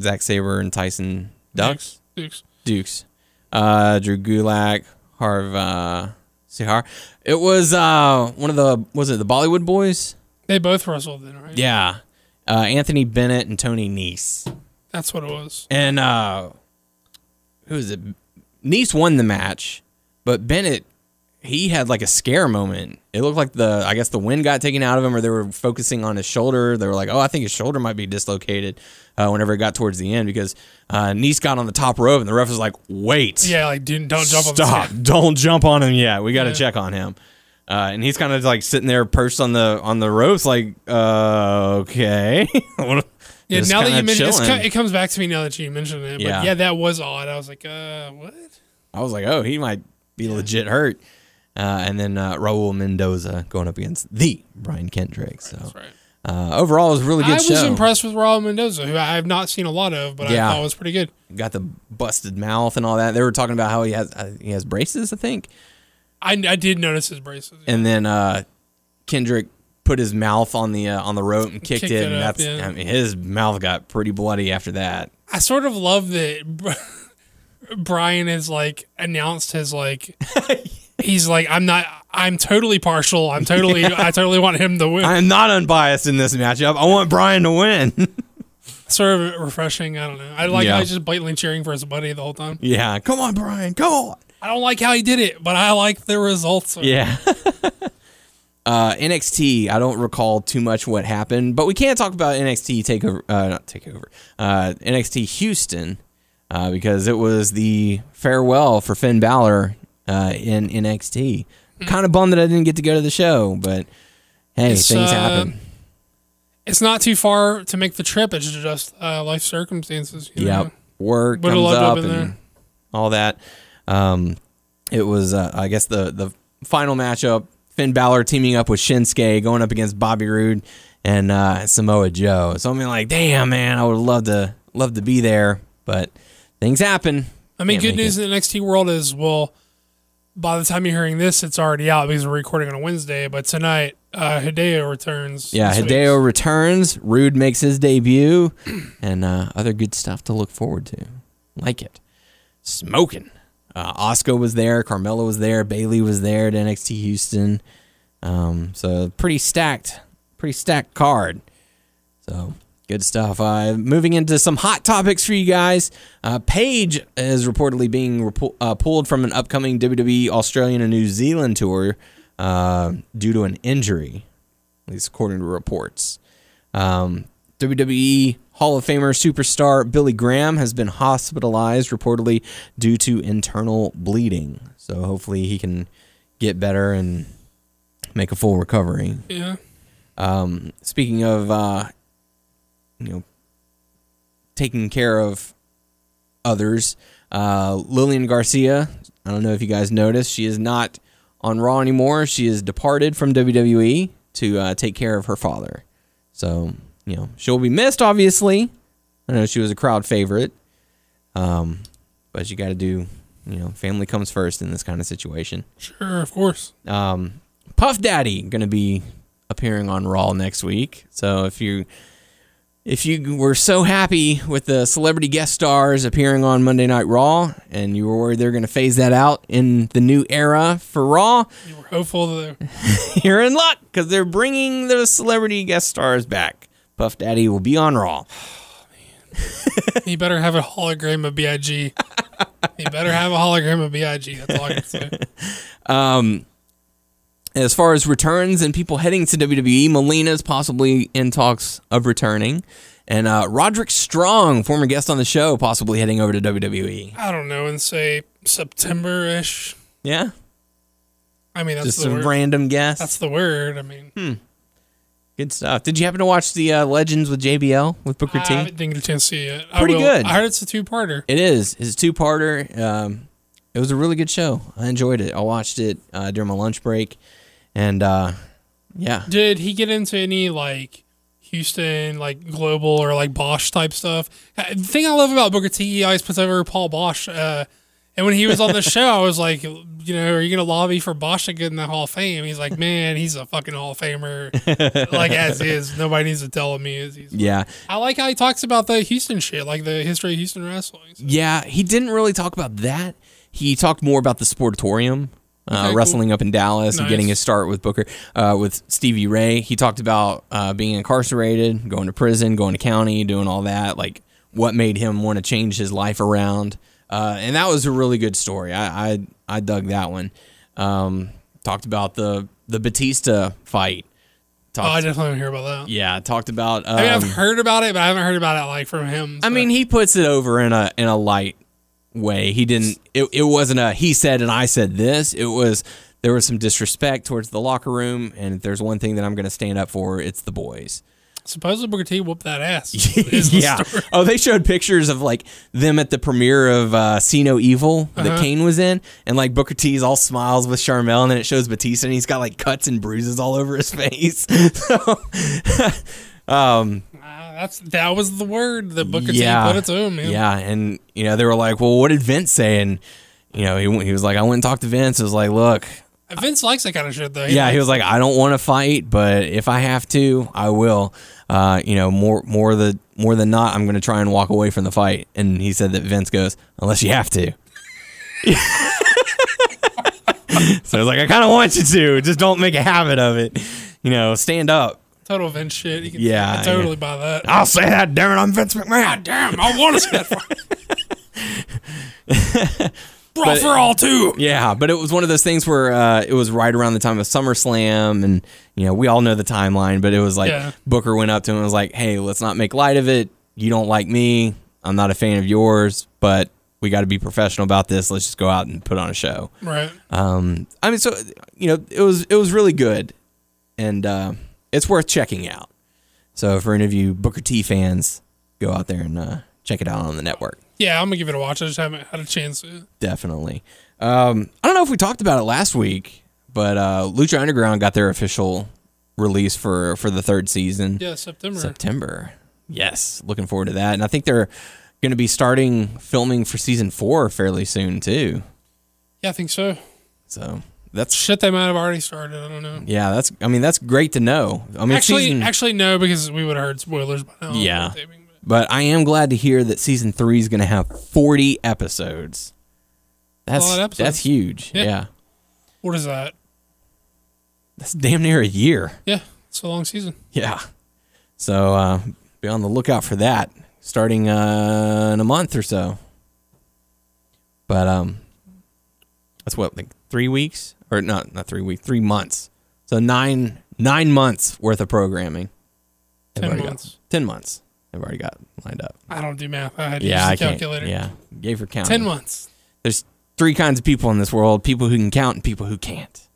Speaker 3: Zack Sabre and Tyson Dux.
Speaker 4: Dukes.
Speaker 3: Dukes. Uh, Drew Gulak, Harv uh, Sihra. It was uh, one of the was it the Bollywood boys?
Speaker 4: They both wrestled then, right?
Speaker 3: Yeah. Uh, Anthony Bennett and Tony Nese.
Speaker 4: That's what it was.
Speaker 3: And uh who is it? Nese won the match, but Bennett he had like a scare moment. It looked like the I guess the wind got taken out of him or they were focusing on his shoulder. They were like, "Oh, I think his shoulder might be dislocated." Uh, whenever it got towards the end because uh Nese got on the top rope and the ref was like, "Wait.
Speaker 4: Yeah, like dude, don't jump on
Speaker 3: Stop. Don't jump on him yet. We got to
Speaker 4: Yeah.
Speaker 3: check on him." Uh, and he's kind of like sitting there perched on the on the ropes like, uh, "Okay." *laughs*
Speaker 4: Yeah,
Speaker 3: Just
Speaker 4: now that you
Speaker 3: kinda
Speaker 4: mention it's, co-
Speaker 3: chilling.
Speaker 4: it comes back to me now that you mentioned it. But
Speaker 3: Yeah.
Speaker 4: yeah, that was odd. I was like, uh, what?
Speaker 3: I was like, oh, he might be legit hurt. Uh, and then uh, Raul Mendoza going up against the Brian Kendrick. So
Speaker 4: That's right.
Speaker 3: uh, overall, it was a really good show.
Speaker 4: I was impressed with Raul Mendoza, who I have not seen a lot of, but
Speaker 3: Yeah.
Speaker 4: I thought was pretty good.
Speaker 3: Got the busted mouth and all that. They were talking about how he has uh, he has braces, I think.
Speaker 4: I, I did notice his braces.
Speaker 3: And then uh, Kendrick put his mouth on the uh, on the rope and kicked,
Speaker 4: Kicked
Speaker 3: it,
Speaker 4: it
Speaker 3: and
Speaker 4: up,
Speaker 3: that's
Speaker 4: yeah.
Speaker 3: I mean, his mouth got pretty bloody after that.
Speaker 4: I sort of love that *laughs* Brian has like announced his like *laughs* he's like I'm not I'm totally partial. I'm totally *laughs* I totally want him to win.
Speaker 3: I am not unbiased in this matchup. I want Brian to win.
Speaker 4: sort of refreshing. I don't know. I like
Speaker 3: Yeah.
Speaker 4: how he's just blatantly cheering for his buddy the whole time.
Speaker 3: yeah, come on, Brian, come on.
Speaker 4: I don't like how he did it, but I like the results.
Speaker 3: Yeah. Uh, NXT, I don't recall too much what happened, but we can't talk about NXT takeover, uh, not takeover, uh, NXT Houston, uh, because it was the farewell for Finn Balor uh, in NXT. Kind of bummed that I didn't get to go to the show, but hey,
Speaker 4: It's,
Speaker 3: things
Speaker 4: uh,
Speaker 3: happen.
Speaker 4: It's not too far to make the trip. It's just uh, life circumstances. You
Speaker 3: Yep.
Speaker 4: know?
Speaker 3: Work
Speaker 4: Would've
Speaker 3: comes
Speaker 4: loved to have
Speaker 3: up and
Speaker 4: there.
Speaker 3: all that. Um, it was, uh, I guess, the the final matchup: Finn Balor teaming up with Shinsuke, going up against Bobby Roode and uh, Samoa Joe. So I'm like, damn man, I would love to love to be there, but things happen.
Speaker 4: I mean,
Speaker 3: Can't
Speaker 4: good news in the NXT world is well, by the time you're hearing this, it's already out because we're recording on a Wednesday. But tonight, uh, Hideo returns.
Speaker 3: Yeah,
Speaker 4: this week.
Speaker 3: Hideo returns. Roode makes his debut, *clears throat* and uh, other good stuff to look forward to. Like it. Smoking. Uh, Asuka was there. Carmella was there. Bayley was there at NXT Houston. Um, so pretty stacked, pretty stacked card. So good stuff. Uh, moving into some hot topics for you guys. Uh, Paige is reportedly being repo- uh, pulled from an upcoming WWE Australian and New Zealand tour uh, due to an injury, at least according to reports. Um, WWE Hall of Famer superstar Billy Graham has been hospitalized reportedly due to internal bleeding. So hopefully he can get better and make a full recovery.
Speaker 4: Yeah.
Speaker 3: Um, speaking of, uh, you know, taking care of others, uh, Lillian Garcia. I don't know if you guys noticed, she is not on Raw anymore. She has departed from WWE to uh, take care of her father. So you know she'll be missed. Obviously, I know she was a crowd favorite, um, but you got to do. You know, family comes first in this kind of situation.
Speaker 4: Sure, of course.
Speaker 3: Um, Puff Daddy going to be appearing on Raw next week. So if you if you were so happy with the celebrity guest stars appearing on Monday Night Raw, and you were worried they're going to phase that out in the new era for Raw,
Speaker 4: You were hopeful that *laughs*
Speaker 3: you're in luck because they're bringing the celebrity guest stars back. Puff Daddy will be on Raw. *sighs*
Speaker 4: he better have a hologram of Big. he better have a hologram of Big. That's all I can say. *laughs*
Speaker 3: Um, as far as returns and people heading to WWE, Melina's possibly in talks of returning. And uh, Roderick Strong, former guest on the show, possibly heading over to WWE.
Speaker 4: I don't know, and say September ish.
Speaker 3: Yeah?
Speaker 4: I mean, that's
Speaker 3: Just
Speaker 4: the
Speaker 3: a
Speaker 4: word.
Speaker 3: random guess.
Speaker 4: That's the word. I mean,
Speaker 3: Good stuff. Did you happen to watch the uh, Legends with JBL with Booker
Speaker 4: I
Speaker 3: T?
Speaker 4: didn't get a chance to see it.
Speaker 3: Pretty
Speaker 4: will-
Speaker 3: good.
Speaker 4: I heard it's a two parter.
Speaker 3: It is. It's a two parter. Um, it was a really good show. I enjoyed it. I watched it uh, during my lunch break. And uh, yeah.
Speaker 4: Did he get into any like Houston, like global or like Boesch type stuff? Uh, The thing I love about Booker T, he always puts over Paul Boesch. Uh, and when he was on the show, I was like, you know, are you gonna lobby for Boesch to get in the Hall of Fame? He's like, man, he's a fucking Hall of Famer, like as is. Nobody needs to tell him he is. He's,
Speaker 3: Yeah.
Speaker 4: I like how he talks about the Houston shit, like the history of Houston wrestling. So,
Speaker 3: Yeah, he didn't really talk about that. He talked more about the sportatorium, uh,
Speaker 4: Okay, cool.
Speaker 3: wrestling up in Dallas and getting his start with Booker, uh, with Stevie Ray. He talked about uh, being incarcerated, going to prison, going to county, doing all that, like what made him want to change his life around. Uh, and that was a really good story. I I, I dug that one. Um, talked about the the Batista fight.
Speaker 4: oh, I definitely want to hear about that.
Speaker 3: yeah, talked about. Um,
Speaker 4: I mean, I've heard about it, but I haven't heard about it like from him.
Speaker 3: I mean, he puts it over in a in a light way. He didn't. It, it wasn't a he said and I said this. It was there was some disrespect towards the locker room, and if there's one thing that I'm going to stand up for, it's the boys.
Speaker 4: Supposedly Booker T whooped that ass. *laughs* the
Speaker 3: yeah. Oh, they showed pictures of like them at the premiere of uh, See No Evil that
Speaker 4: Uh-huh.
Speaker 3: Kane was in, and like Booker T's all smiles with Sharmell, and then it shows Batista, and he's got like cuts and bruises all over his *laughs* face. so, *laughs* um,
Speaker 4: Uh, that's that was the word that Booker
Speaker 3: yeah,
Speaker 4: T put it to him. Man.
Speaker 3: Yeah, and you know they were like, "Well, what did Vince say?" And you know he he was like, "I went and talked to Vince." It was like, "Look,
Speaker 4: Vince likes that kind of shit though.
Speaker 3: yeah." He was like, "I don't want to fight, but if I have to, I will." Uh, you know, more more the more than not, I'm going to try and walk away from the fight. And he said that Vince goes, "Unless you have to." *laughs* so I was like, "I kind of want you to, just don't make a habit of it." You know, stand up.
Speaker 4: total Vince shit. You can,
Speaker 3: Yeah,
Speaker 4: I totally buy that.
Speaker 3: I'll say that, damn it, I'm Vince McMahon.
Speaker 4: Damn, I want to see that *laughs* for all too.
Speaker 3: Yeah, but it was one of those things where uh, it was right around the time of SummerSlam, and you know we all know the timeline. But it was like
Speaker 4: Yeah.
Speaker 3: Booker went up to him and was like, "Hey, let's not make light of it. You don't like me. I'm not a fan of yours, but we got to be professional about this. Let's just go out and put on a show."
Speaker 4: Right.
Speaker 3: Um, I mean, so you know, it was it was really good, and uh, it's worth checking out. So for any of you Booker T fans, go out there and uh, check it out on the network.
Speaker 4: Yeah, I'm gonna give it a watch. I just haven't had a chance. To.
Speaker 3: Definitely. Um, I don't know if we talked about it last week, but uh, Lucha Underground got their official release for for the third season.
Speaker 4: Yeah, September.
Speaker 3: September. Yes, looking forward to that. And I think they're going to be starting filming for season four fairly soon too.
Speaker 4: Yeah, I think so.
Speaker 3: So that's
Speaker 4: Shit, they might have already started. I don't know.
Speaker 3: yeah, that's I mean that's great to know. I mean,
Speaker 4: Actually,
Speaker 3: season,
Speaker 4: actually, no, because we would have heard spoilers by now.
Speaker 3: Yeah.
Speaker 4: But-
Speaker 3: I am glad to hear that season three is going to have forty episodes. That's
Speaker 4: episodes.
Speaker 3: that's huge.
Speaker 4: Yeah.
Speaker 3: yeah,
Speaker 4: What is that?
Speaker 3: that's damn near a year.
Speaker 4: Yeah, it's a long season.
Speaker 3: Yeah. So uh, be on the lookout for that starting uh, in a month or so. But um, that's what like three weeks or not not three weeks, three months. So nine nine months worth of programming.
Speaker 4: Ten
Speaker 3: got-
Speaker 4: months.
Speaker 3: ten months. They've already got lined up.
Speaker 4: I don't do math. I had to
Speaker 3: Yeah, I
Speaker 4: use the
Speaker 3: can't.
Speaker 4: calculator.
Speaker 3: Yeah, gave her count.
Speaker 4: Ten months.
Speaker 3: There's three kinds of people in this world: people who can count and people who can't.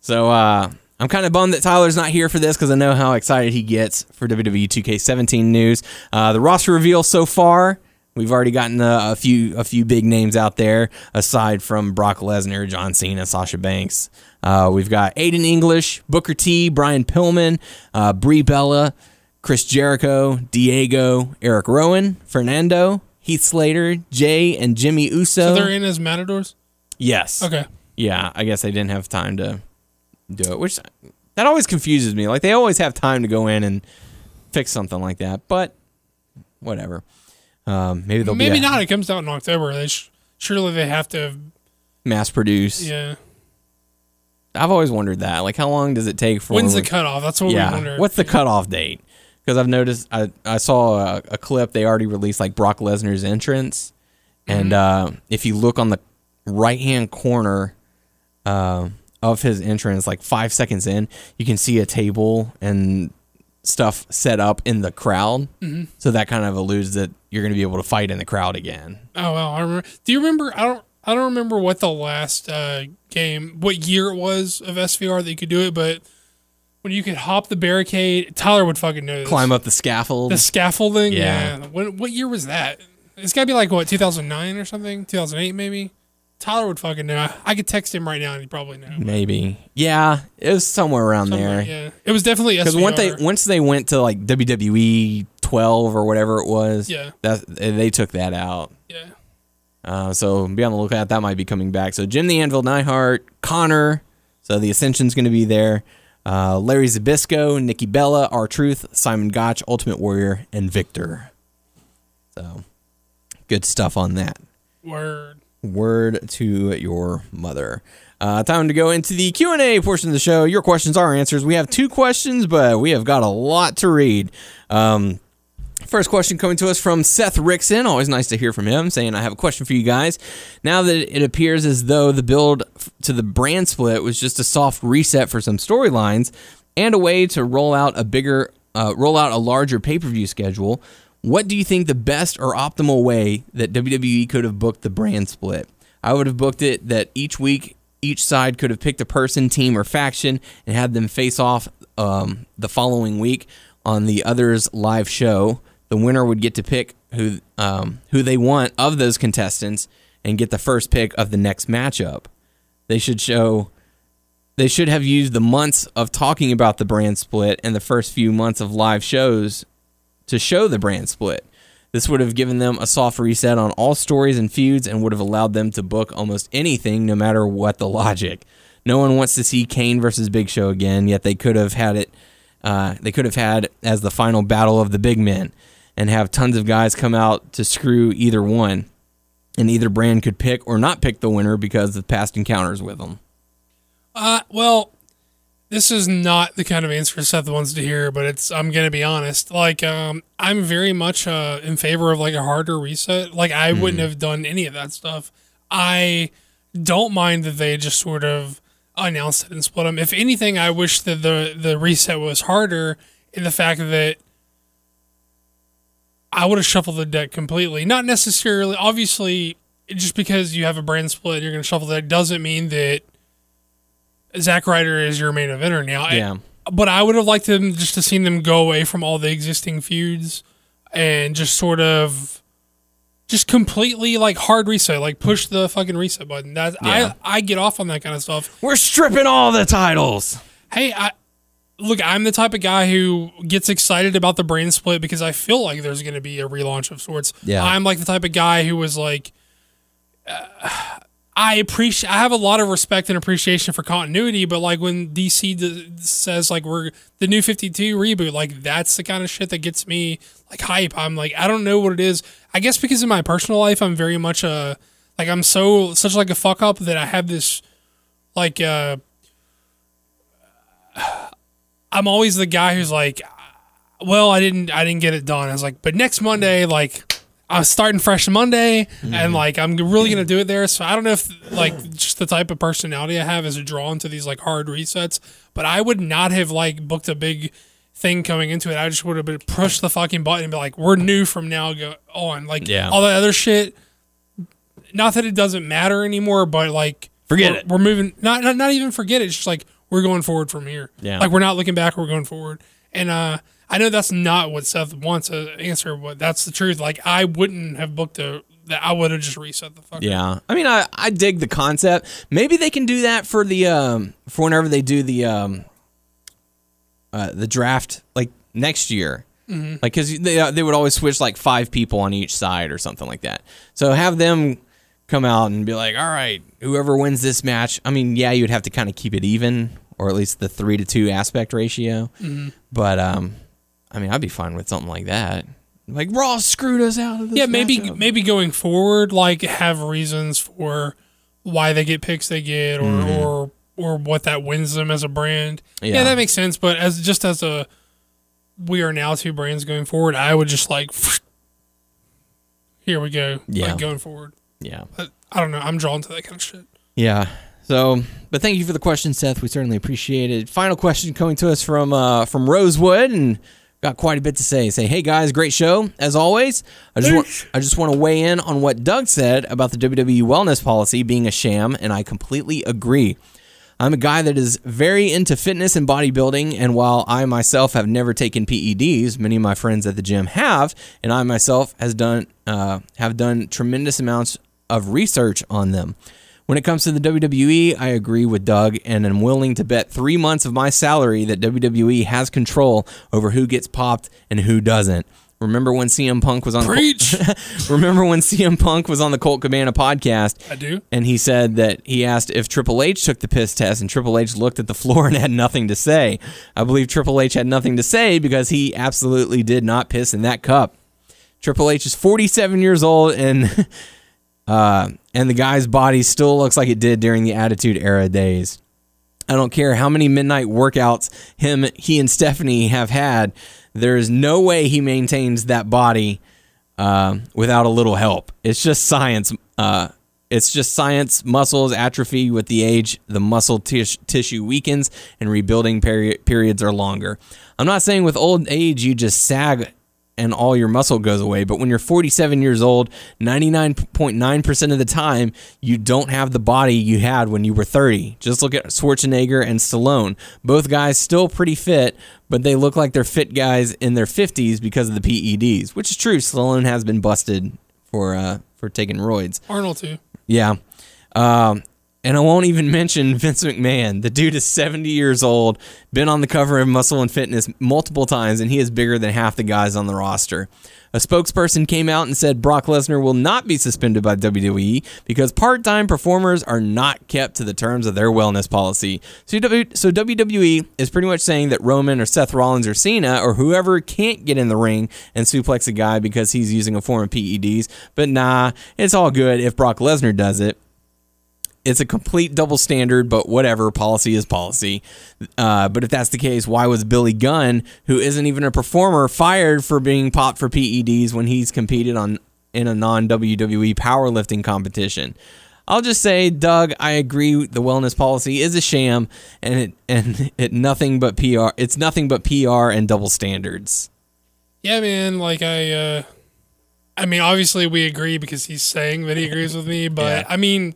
Speaker 3: So uh, I'm kind of bummed that Tyler's not here for this because I know how excited he gets for WWE 2K17 news. Uh, the roster reveal so far, we've already gotten a, a few a few big names out there aside from Brock Lesnar, John Cena, Sasha Banks. Uh, we've got Aiden English, Booker T, Brian Pillman, uh, Brie Bella, Chris Jericho, Diego, Eric Rowan, Fernando, Heath Slater, Jay, and Jimmy Uso.
Speaker 4: So they're in as matadors.
Speaker 3: yes.
Speaker 4: Okay.
Speaker 3: Yeah, I guess they didn't have time to do it, which that always confuses me. Like they always have time to go in and fix something like that, but whatever. Um, maybe they'll
Speaker 4: Maybe
Speaker 3: be a-
Speaker 4: not. It comes out in October. They sh- surely they have to.
Speaker 3: mass produce.
Speaker 4: Yeah.
Speaker 3: I've always wondered that. Like, how long does it take for?
Speaker 4: When's the cutoff? That's what we
Speaker 3: yeah.
Speaker 4: wonder.
Speaker 3: What's the cutoff date? Because I've noticed, I, I saw a, a clip. They already released like Brock Lesnar's entrance, and
Speaker 4: Mm-hmm.
Speaker 3: uh, if you look on the right hand corner uh, of his entrance, like five seconds in, you can see a table and stuff set up in the crowd.
Speaker 4: Mm-hmm.
Speaker 3: So that kind of alludes that you're going to be able to fight in the crowd again.
Speaker 4: Oh well, I remember. Do you remember? I don't. I don't remember what the last uh, game, what year it was of SVR that you could do it, but when you could hop the barricade, Tyler would fucking know this.
Speaker 3: Climb up the scaffold.
Speaker 4: the scaffolding.
Speaker 3: Yeah.
Speaker 4: Yeah. When, what year was that? It's got to be like what 2009 or something, 2008 maybe. Tyler would fucking know. I, I could text him right now and he'd probably know.
Speaker 3: Maybe. Yeah, it was somewhere around there.
Speaker 4: Yeah, it was definitely.
Speaker 3: Because once they once they went to like WWE 12 or whatever it was,
Speaker 4: Yeah.
Speaker 3: that they took that out.
Speaker 4: yeah.
Speaker 3: Uh, so be on the lookout. That might be coming back. So Jim the Anvil Neidhart, Konnor. So the Ascension's going to be there. Uh, Larry Zbyszko, Nikki Bella, R-Truth, Simon Gotch, Ultimate Warrior, and Viktor. So good stuff on that.
Speaker 4: Word.
Speaker 3: Word to your mother. Uh, time to go into the Q and A portion of the show. Your questions, our answers. We have two questions, but we have got a lot to read. Um, First question coming to us from Seth Rickson. Always nice to hear from him saying, I have a question for you guys. Now that it appears as though the build to the brand split was just a soft reset for some storylines and a way to roll out a bigger, uh, roll out a larger pay per view schedule, what do you think the best or optimal way that WWE could have booked the brand split? I would have booked it that each week, each side could have picked a person, team, or faction and had them face off um, the following week on the other's live show. The winner would get to pick who um, who they want of those contestants and get the first pick of the next matchup. They should show they should have used the months of talking about the brand split and the first few months of live shows to show the brand split. This would have given them a soft reset on all stories and feuds and would have allowed them to book almost anything no matter what the logic. No one wants to see Kane versus Big Show again, yet they could have had it uh, they could have had as the final battle of the big men and have tons of guys come out to screw either one. And either brand could pick or not pick the winner because of past encounters with them.
Speaker 4: Uh, well, this is not the kind of answer Seth wants to hear, but it's. I'm gonna be honest. Like, um, I'm very much uh, in favor of like a harder reset. Like, I wouldn't have done any of that stuff. I don't mind that they just sort of announced it and split them. If anything, I wish that the the reset was harder in the fact that I would have shuffled the deck completely. Not necessarily, obviously, just because you have a brand split, you're going to shuffle the deck doesn't mean that Zack Ryder is your main eventer now. I-
Speaker 3: Yeah.
Speaker 4: but I would have liked them just to seen them go away from all the existing feuds and just sort of just completely like hard reset, like push the fucking reset button. That
Speaker 3: Yeah.
Speaker 4: I I get off on that kind of stuff.
Speaker 3: We're stripping all the titles.
Speaker 4: Hey, I look, I'm the type of guy who gets excited about the brand split because I feel like there's going to be a relaunch of sorts.
Speaker 3: Yeah.
Speaker 4: I'm like the type of guy who was like, uh, I appreciate. I have a lot of respect and appreciation for continuity, but like when DC d- says like we're the new 52 reboot, like that's the kind of shit that gets me like hype. I'm like I don't know what it is. I guess because in my personal life, I'm very much a like I'm so such like a fuck up that I have this like uh I'm always the guy who's like, well, I didn't, I didn't get it done. I was like, but next Monday, like, I'm starting fresh Monday, and mm-hmm. like, I'm really gonna mm-hmm. do it there. So I don't know if like just the type of personality I have is drawn to these like hard resets. But I would not have like booked a big thing coming into it. I just would have been pushed the fucking button and be like, we're new from now go on. Like,
Speaker 3: Yeah.
Speaker 4: all that other shit. Not that it doesn't matter anymore, but like,
Speaker 3: Forget
Speaker 4: we're-
Speaker 3: it.
Speaker 4: We're moving. Not, not not even forget it. It's just like we're going forward from here.
Speaker 3: Yeah.
Speaker 4: Like we're not looking back. We're going forward. And uh, I know that's not what Seth wants to answer, but that's the truth. Like I wouldn't have booked a. That I would have just reset the fuck.
Speaker 3: Yeah, I mean, I, I dig the concept. Maybe they can do that for the um for whenever they do the um uh the draft like next year.
Speaker 4: Mm-hmm.
Speaker 3: Like, cause they uh, they would always switch like five people on each side or something like that. So have them come out and be like, all right, whoever wins this match. I mean, yeah, you'd have to kind of keep it even, or at least the three to two aspect ratio.
Speaker 4: Mm-hmm.
Speaker 3: But um, I mean, I'd be fine with something like that. Like Raw screwed us out of this.
Speaker 4: Yeah, maybe
Speaker 3: matchup.
Speaker 4: maybe going forward, like have reasons for why they get picks they get, or or or what that wins them as a brand. Yeah.
Speaker 3: Yeah.
Speaker 4: that makes sense. But as just as a we are now two brands going forward, I would just like *laughs* here we go,
Speaker 3: Yeah.
Speaker 4: like going forward.
Speaker 3: Yeah.
Speaker 4: But I don't know. I'm drawn to that kind of shit.
Speaker 3: Yeah. So, but thank you for the question, Seth. We certainly appreciate it. Final question coming to us from uh, from Rosewood, and got quite a bit to say. Say, hey guys, great show as always. I just want, I just want to weigh in on what Doug said about the WWE wellness policy being a sham, and I completely agree. I'm a guy that is very into fitness and bodybuilding, and while I myself have never taken PEDs, many of my friends at the gym have, and I myself has done uh, have done tremendous amounts of research on them. When it comes to the WWE, I agree with Doug and am willing to bet three months of my salary that WWE has control over who gets popped and who doesn't. Remember when CM Punk was on
Speaker 4: Preach. *laughs*
Speaker 3: Remember when CM Punk was on the Colt Cabana podcast?
Speaker 4: I do.
Speaker 3: And he said that he asked if Triple H took the piss test, and Triple H looked at the floor *laughs* and had nothing to say. I believe Triple H had nothing to say because he absolutely did not piss in that cup. Triple H is 47 years old, and *laughs* uh, and the guy's body still looks like it did during the Attitude Era days. I don't care how many midnight workouts him, he, and Stephanie have had. There is no way he maintains that body uh, without a little help. It's just science. Uh, it's just science. Muscles atrophy with the age. The muscle tis- tissue weakens, and rebuilding peri- periods are longer. I'm not saying with old age you just sag and all your muscle goes away. But when you're 47 years old, 99.9% of the time, you don't have the body you had when you were 30. Just look at Schwarzenegger and Stallone. Both guys still pretty fit, but they look like they're fit guys in their 50s because of the PEDs, which is true. Stallone has been busted for uh, for taking roids.
Speaker 4: Arnold too.
Speaker 3: Yeah. Um, and I won't even *laughs* mention Vince McMahon. The dude is 70 years old, been on the cover of Muscle and Fitness multiple times, and he is bigger than half the guys on the roster. A spokesperson came out and said Brock Lesnar will not be suspended by WWE because part time performers are not kept to the terms of their wellness policy. So, WWE is pretty much saying that Roman or Seth Rollins or Cena or whoever can't get in the ring and suplex a guy because he's using a form of PEDs. But nah, it's all good if Brock Lesnar does it it's a complete double standard, but whatever. Policy is policy. Uh, but if that's the case, why was Billy Gunn, who isn't even a performer, fired for being popped for PEDs when he's competed on in a non WWE powerlifting competition? I'll just say, Doug, I agree. The wellness policy is a sham, and it and *laughs* it nothing but PR. It's nothing but PR and double standards.
Speaker 4: Yeah, man. Like I, uh, I mean, obviously we agree because he's saying that he agrees with me. But
Speaker 3: Yeah.
Speaker 4: I mean,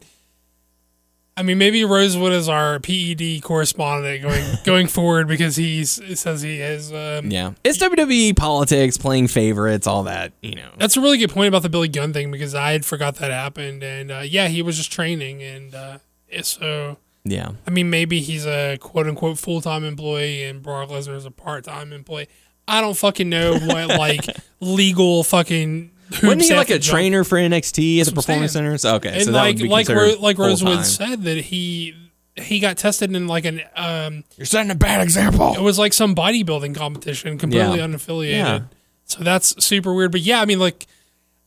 Speaker 4: I mean, maybe Rosewood is our PED correspondent going *laughs* going forward because he's it says he is. Um,
Speaker 3: Yeah, it's WWE politics, playing favorites, all that. You know.
Speaker 4: That's a really good point about the Billy Gunn thing because I had forgot that happened, and uh, yeah, he was just training, and uh, so
Speaker 3: Yeah.
Speaker 4: I mean, maybe he's a quote unquote full time employee and Brock Lesnar is a part time employee. I don't fucking know what *laughs* like legal fucking.
Speaker 3: Wasn't he like a
Speaker 4: to jump
Speaker 3: trainer for NXT at the
Speaker 4: That's what
Speaker 3: Performance
Speaker 4: Center?
Speaker 3: Centers? Okay,
Speaker 4: and
Speaker 3: so that
Speaker 4: like
Speaker 3: would be
Speaker 4: like Ro- like Rosewood said that he he got tested in like an um
Speaker 3: You're setting a bad example.
Speaker 4: it was like some bodybuilding competition completely
Speaker 3: Yeah.
Speaker 4: unaffiliated
Speaker 3: Yeah.
Speaker 4: so that's super weird but yeah i mean like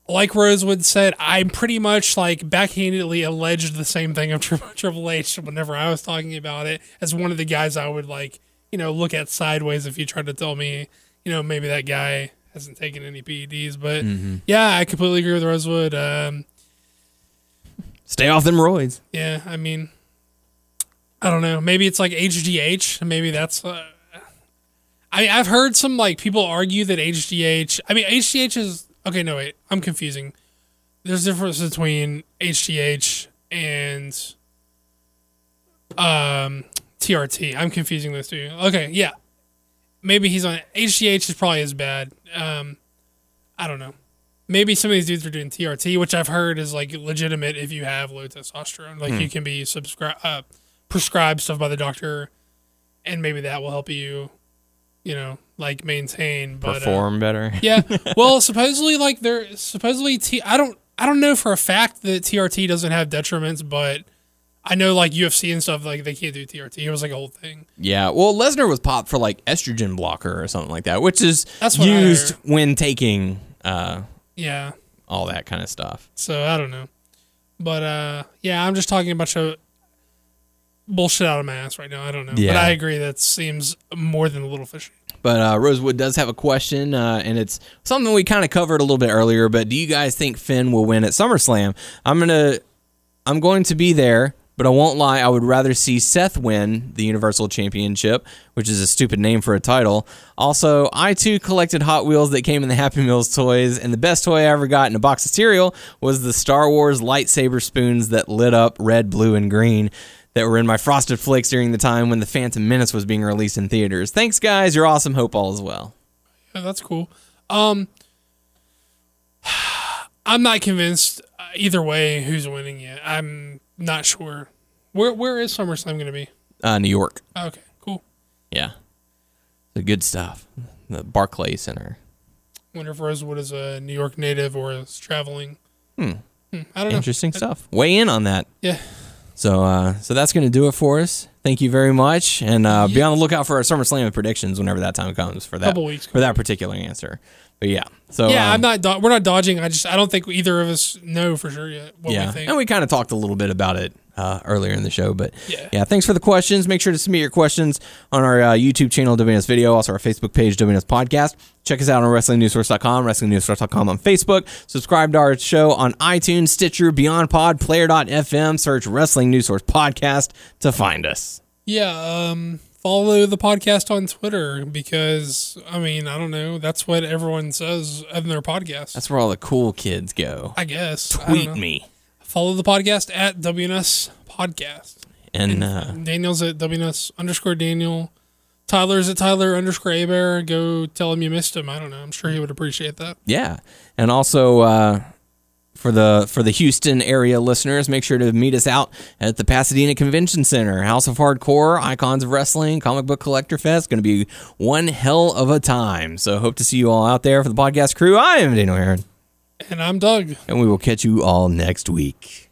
Speaker 4: like rosewood said I'm pretty much like backhandedly alleged the same thing of *laughs* triple h whenever i was talking about it as one of the guys i would like you know look at sideways if you tried to tell me you know maybe that guy hasn't taken any peds but
Speaker 3: Mm-hmm.
Speaker 4: yeah i completely agree with rosewood um
Speaker 3: Stay off them roids.
Speaker 4: yeah, I mean, I don't know. Maybe it's like HGH. Maybe that's. Uh, I mean, I've heard some like people argue that HGH. I mean, HGH is okay. No, wait, I'm confusing. There's a difference between HGH and um TRT. I'm confusing those two. Okay, yeah. Maybe he's on HGH is probably as bad. Um, I don't know. Maybe some of these dudes are doing TRT, which I've heard is like legitimate if you have low testosterone. Like you can be subscribe uh, prescribed stuff by the doctor, and maybe that will help you, you know, like maintain. But, uh,
Speaker 3: Perform better. *laughs*
Speaker 4: yeah. *laughs* Well, supposedly, like they're supposedly T. I don't. I don't know for a fact that TRT doesn't have detriments, but I know like UFC and stuff like they can't do TRT. It was like a whole thing.
Speaker 3: Yeah, well, Lesnar was popped for like estrogen blocker or something like that, which is
Speaker 4: That's what I
Speaker 3: used
Speaker 4: heard.
Speaker 3: when taking uh,
Speaker 4: Yeah.
Speaker 3: all that kind of stuff.
Speaker 4: So I don't know, but uh, yeah, I'm just talking a bunch of bullshit out of my ass right now. I don't know, but I agree that seems more than a little fishy.
Speaker 3: But uh, Rosewood does have a question, uh, and it's something we kind of covered a little bit earlier. But do you guys think Finn will win at SummerSlam? I'm gonna, I'm going to be there, but I won't lie. I would rather see Seth win the Universal Championship, which is a stupid name for a title. Also, I too collected Hot Wheels that came in the Happy Meals toys, and the best toy I ever got in a box of cereal was the Star Wars lightsaber spoons that lit up red, blue, and green that were in my Frosted Flakes during the time when the Phantom Menace was being released in theaters. Thanks, guys. You're awesome. Hope all is well.
Speaker 4: Yeah, that's cool. Um, *sighs* I'm not convinced uh, either way who's winning yet. I'm not sure. Where where is SummerSlam going to be?
Speaker 3: Uh, New York.
Speaker 4: Okay, cool.
Speaker 3: Yeah. The good stuff. The Barclay Center.
Speaker 4: Wonder if Rosewood is a New York native or is traveling. Hmm. I don't know.
Speaker 3: Interesting stuff. Weigh in on that.
Speaker 4: Yeah.
Speaker 3: So, uh, so that's going to do it for us. Thank you very much, and uh, be on the lookout for our SummerSlam predictions whenever that time comes for that for that particular answer. But yeah, so
Speaker 4: Yeah,
Speaker 3: um,
Speaker 4: I'm not. Do- we're not dodging. I just I don't think either of us know for sure yet what
Speaker 3: yeah,
Speaker 4: we think.
Speaker 3: and we kind of talked a little bit about it uh, earlier in the show. But
Speaker 4: Yeah.
Speaker 3: thanks for the questions. Make sure to submit your questions on our uh, YouTube channel, WNS Video, also our Facebook page, WNS Podcast. Check us out on WrestlingNewsSource.com, WrestlingNewsSource.com on Facebook. Subscribe to our show on iTunes, Stitcher, Beyond Pod, Player.fm. Search Wrestling News Source Podcast to find us.
Speaker 4: Yeah, um, follow the podcast on Twitter because I mean I don't know. That's what everyone says in their podcast.
Speaker 3: That's where all the cool kids go.
Speaker 4: I guess.
Speaker 3: Tweet
Speaker 4: know.
Speaker 3: me.
Speaker 4: Follow the podcast at WNS Podcast.
Speaker 3: And uh,
Speaker 4: Daniel's at WNS underscore Daniel. Tyler's at Tyler underscore Abear. Go tell him you missed him. I don't know. I'm sure he would appreciate that.
Speaker 3: Yeah, and also uh, for the for the Houston area listeners, make sure to meet us out at the Pasadena Convention Center, House of Hardcore, Icons of Wrestling, Comic Book Collector Fest. Going to be one hell of a time. So hope to see you all out there for the podcast crew. I am Daniel Heron,
Speaker 4: And I'm Doug.
Speaker 3: and we will catch you all next week.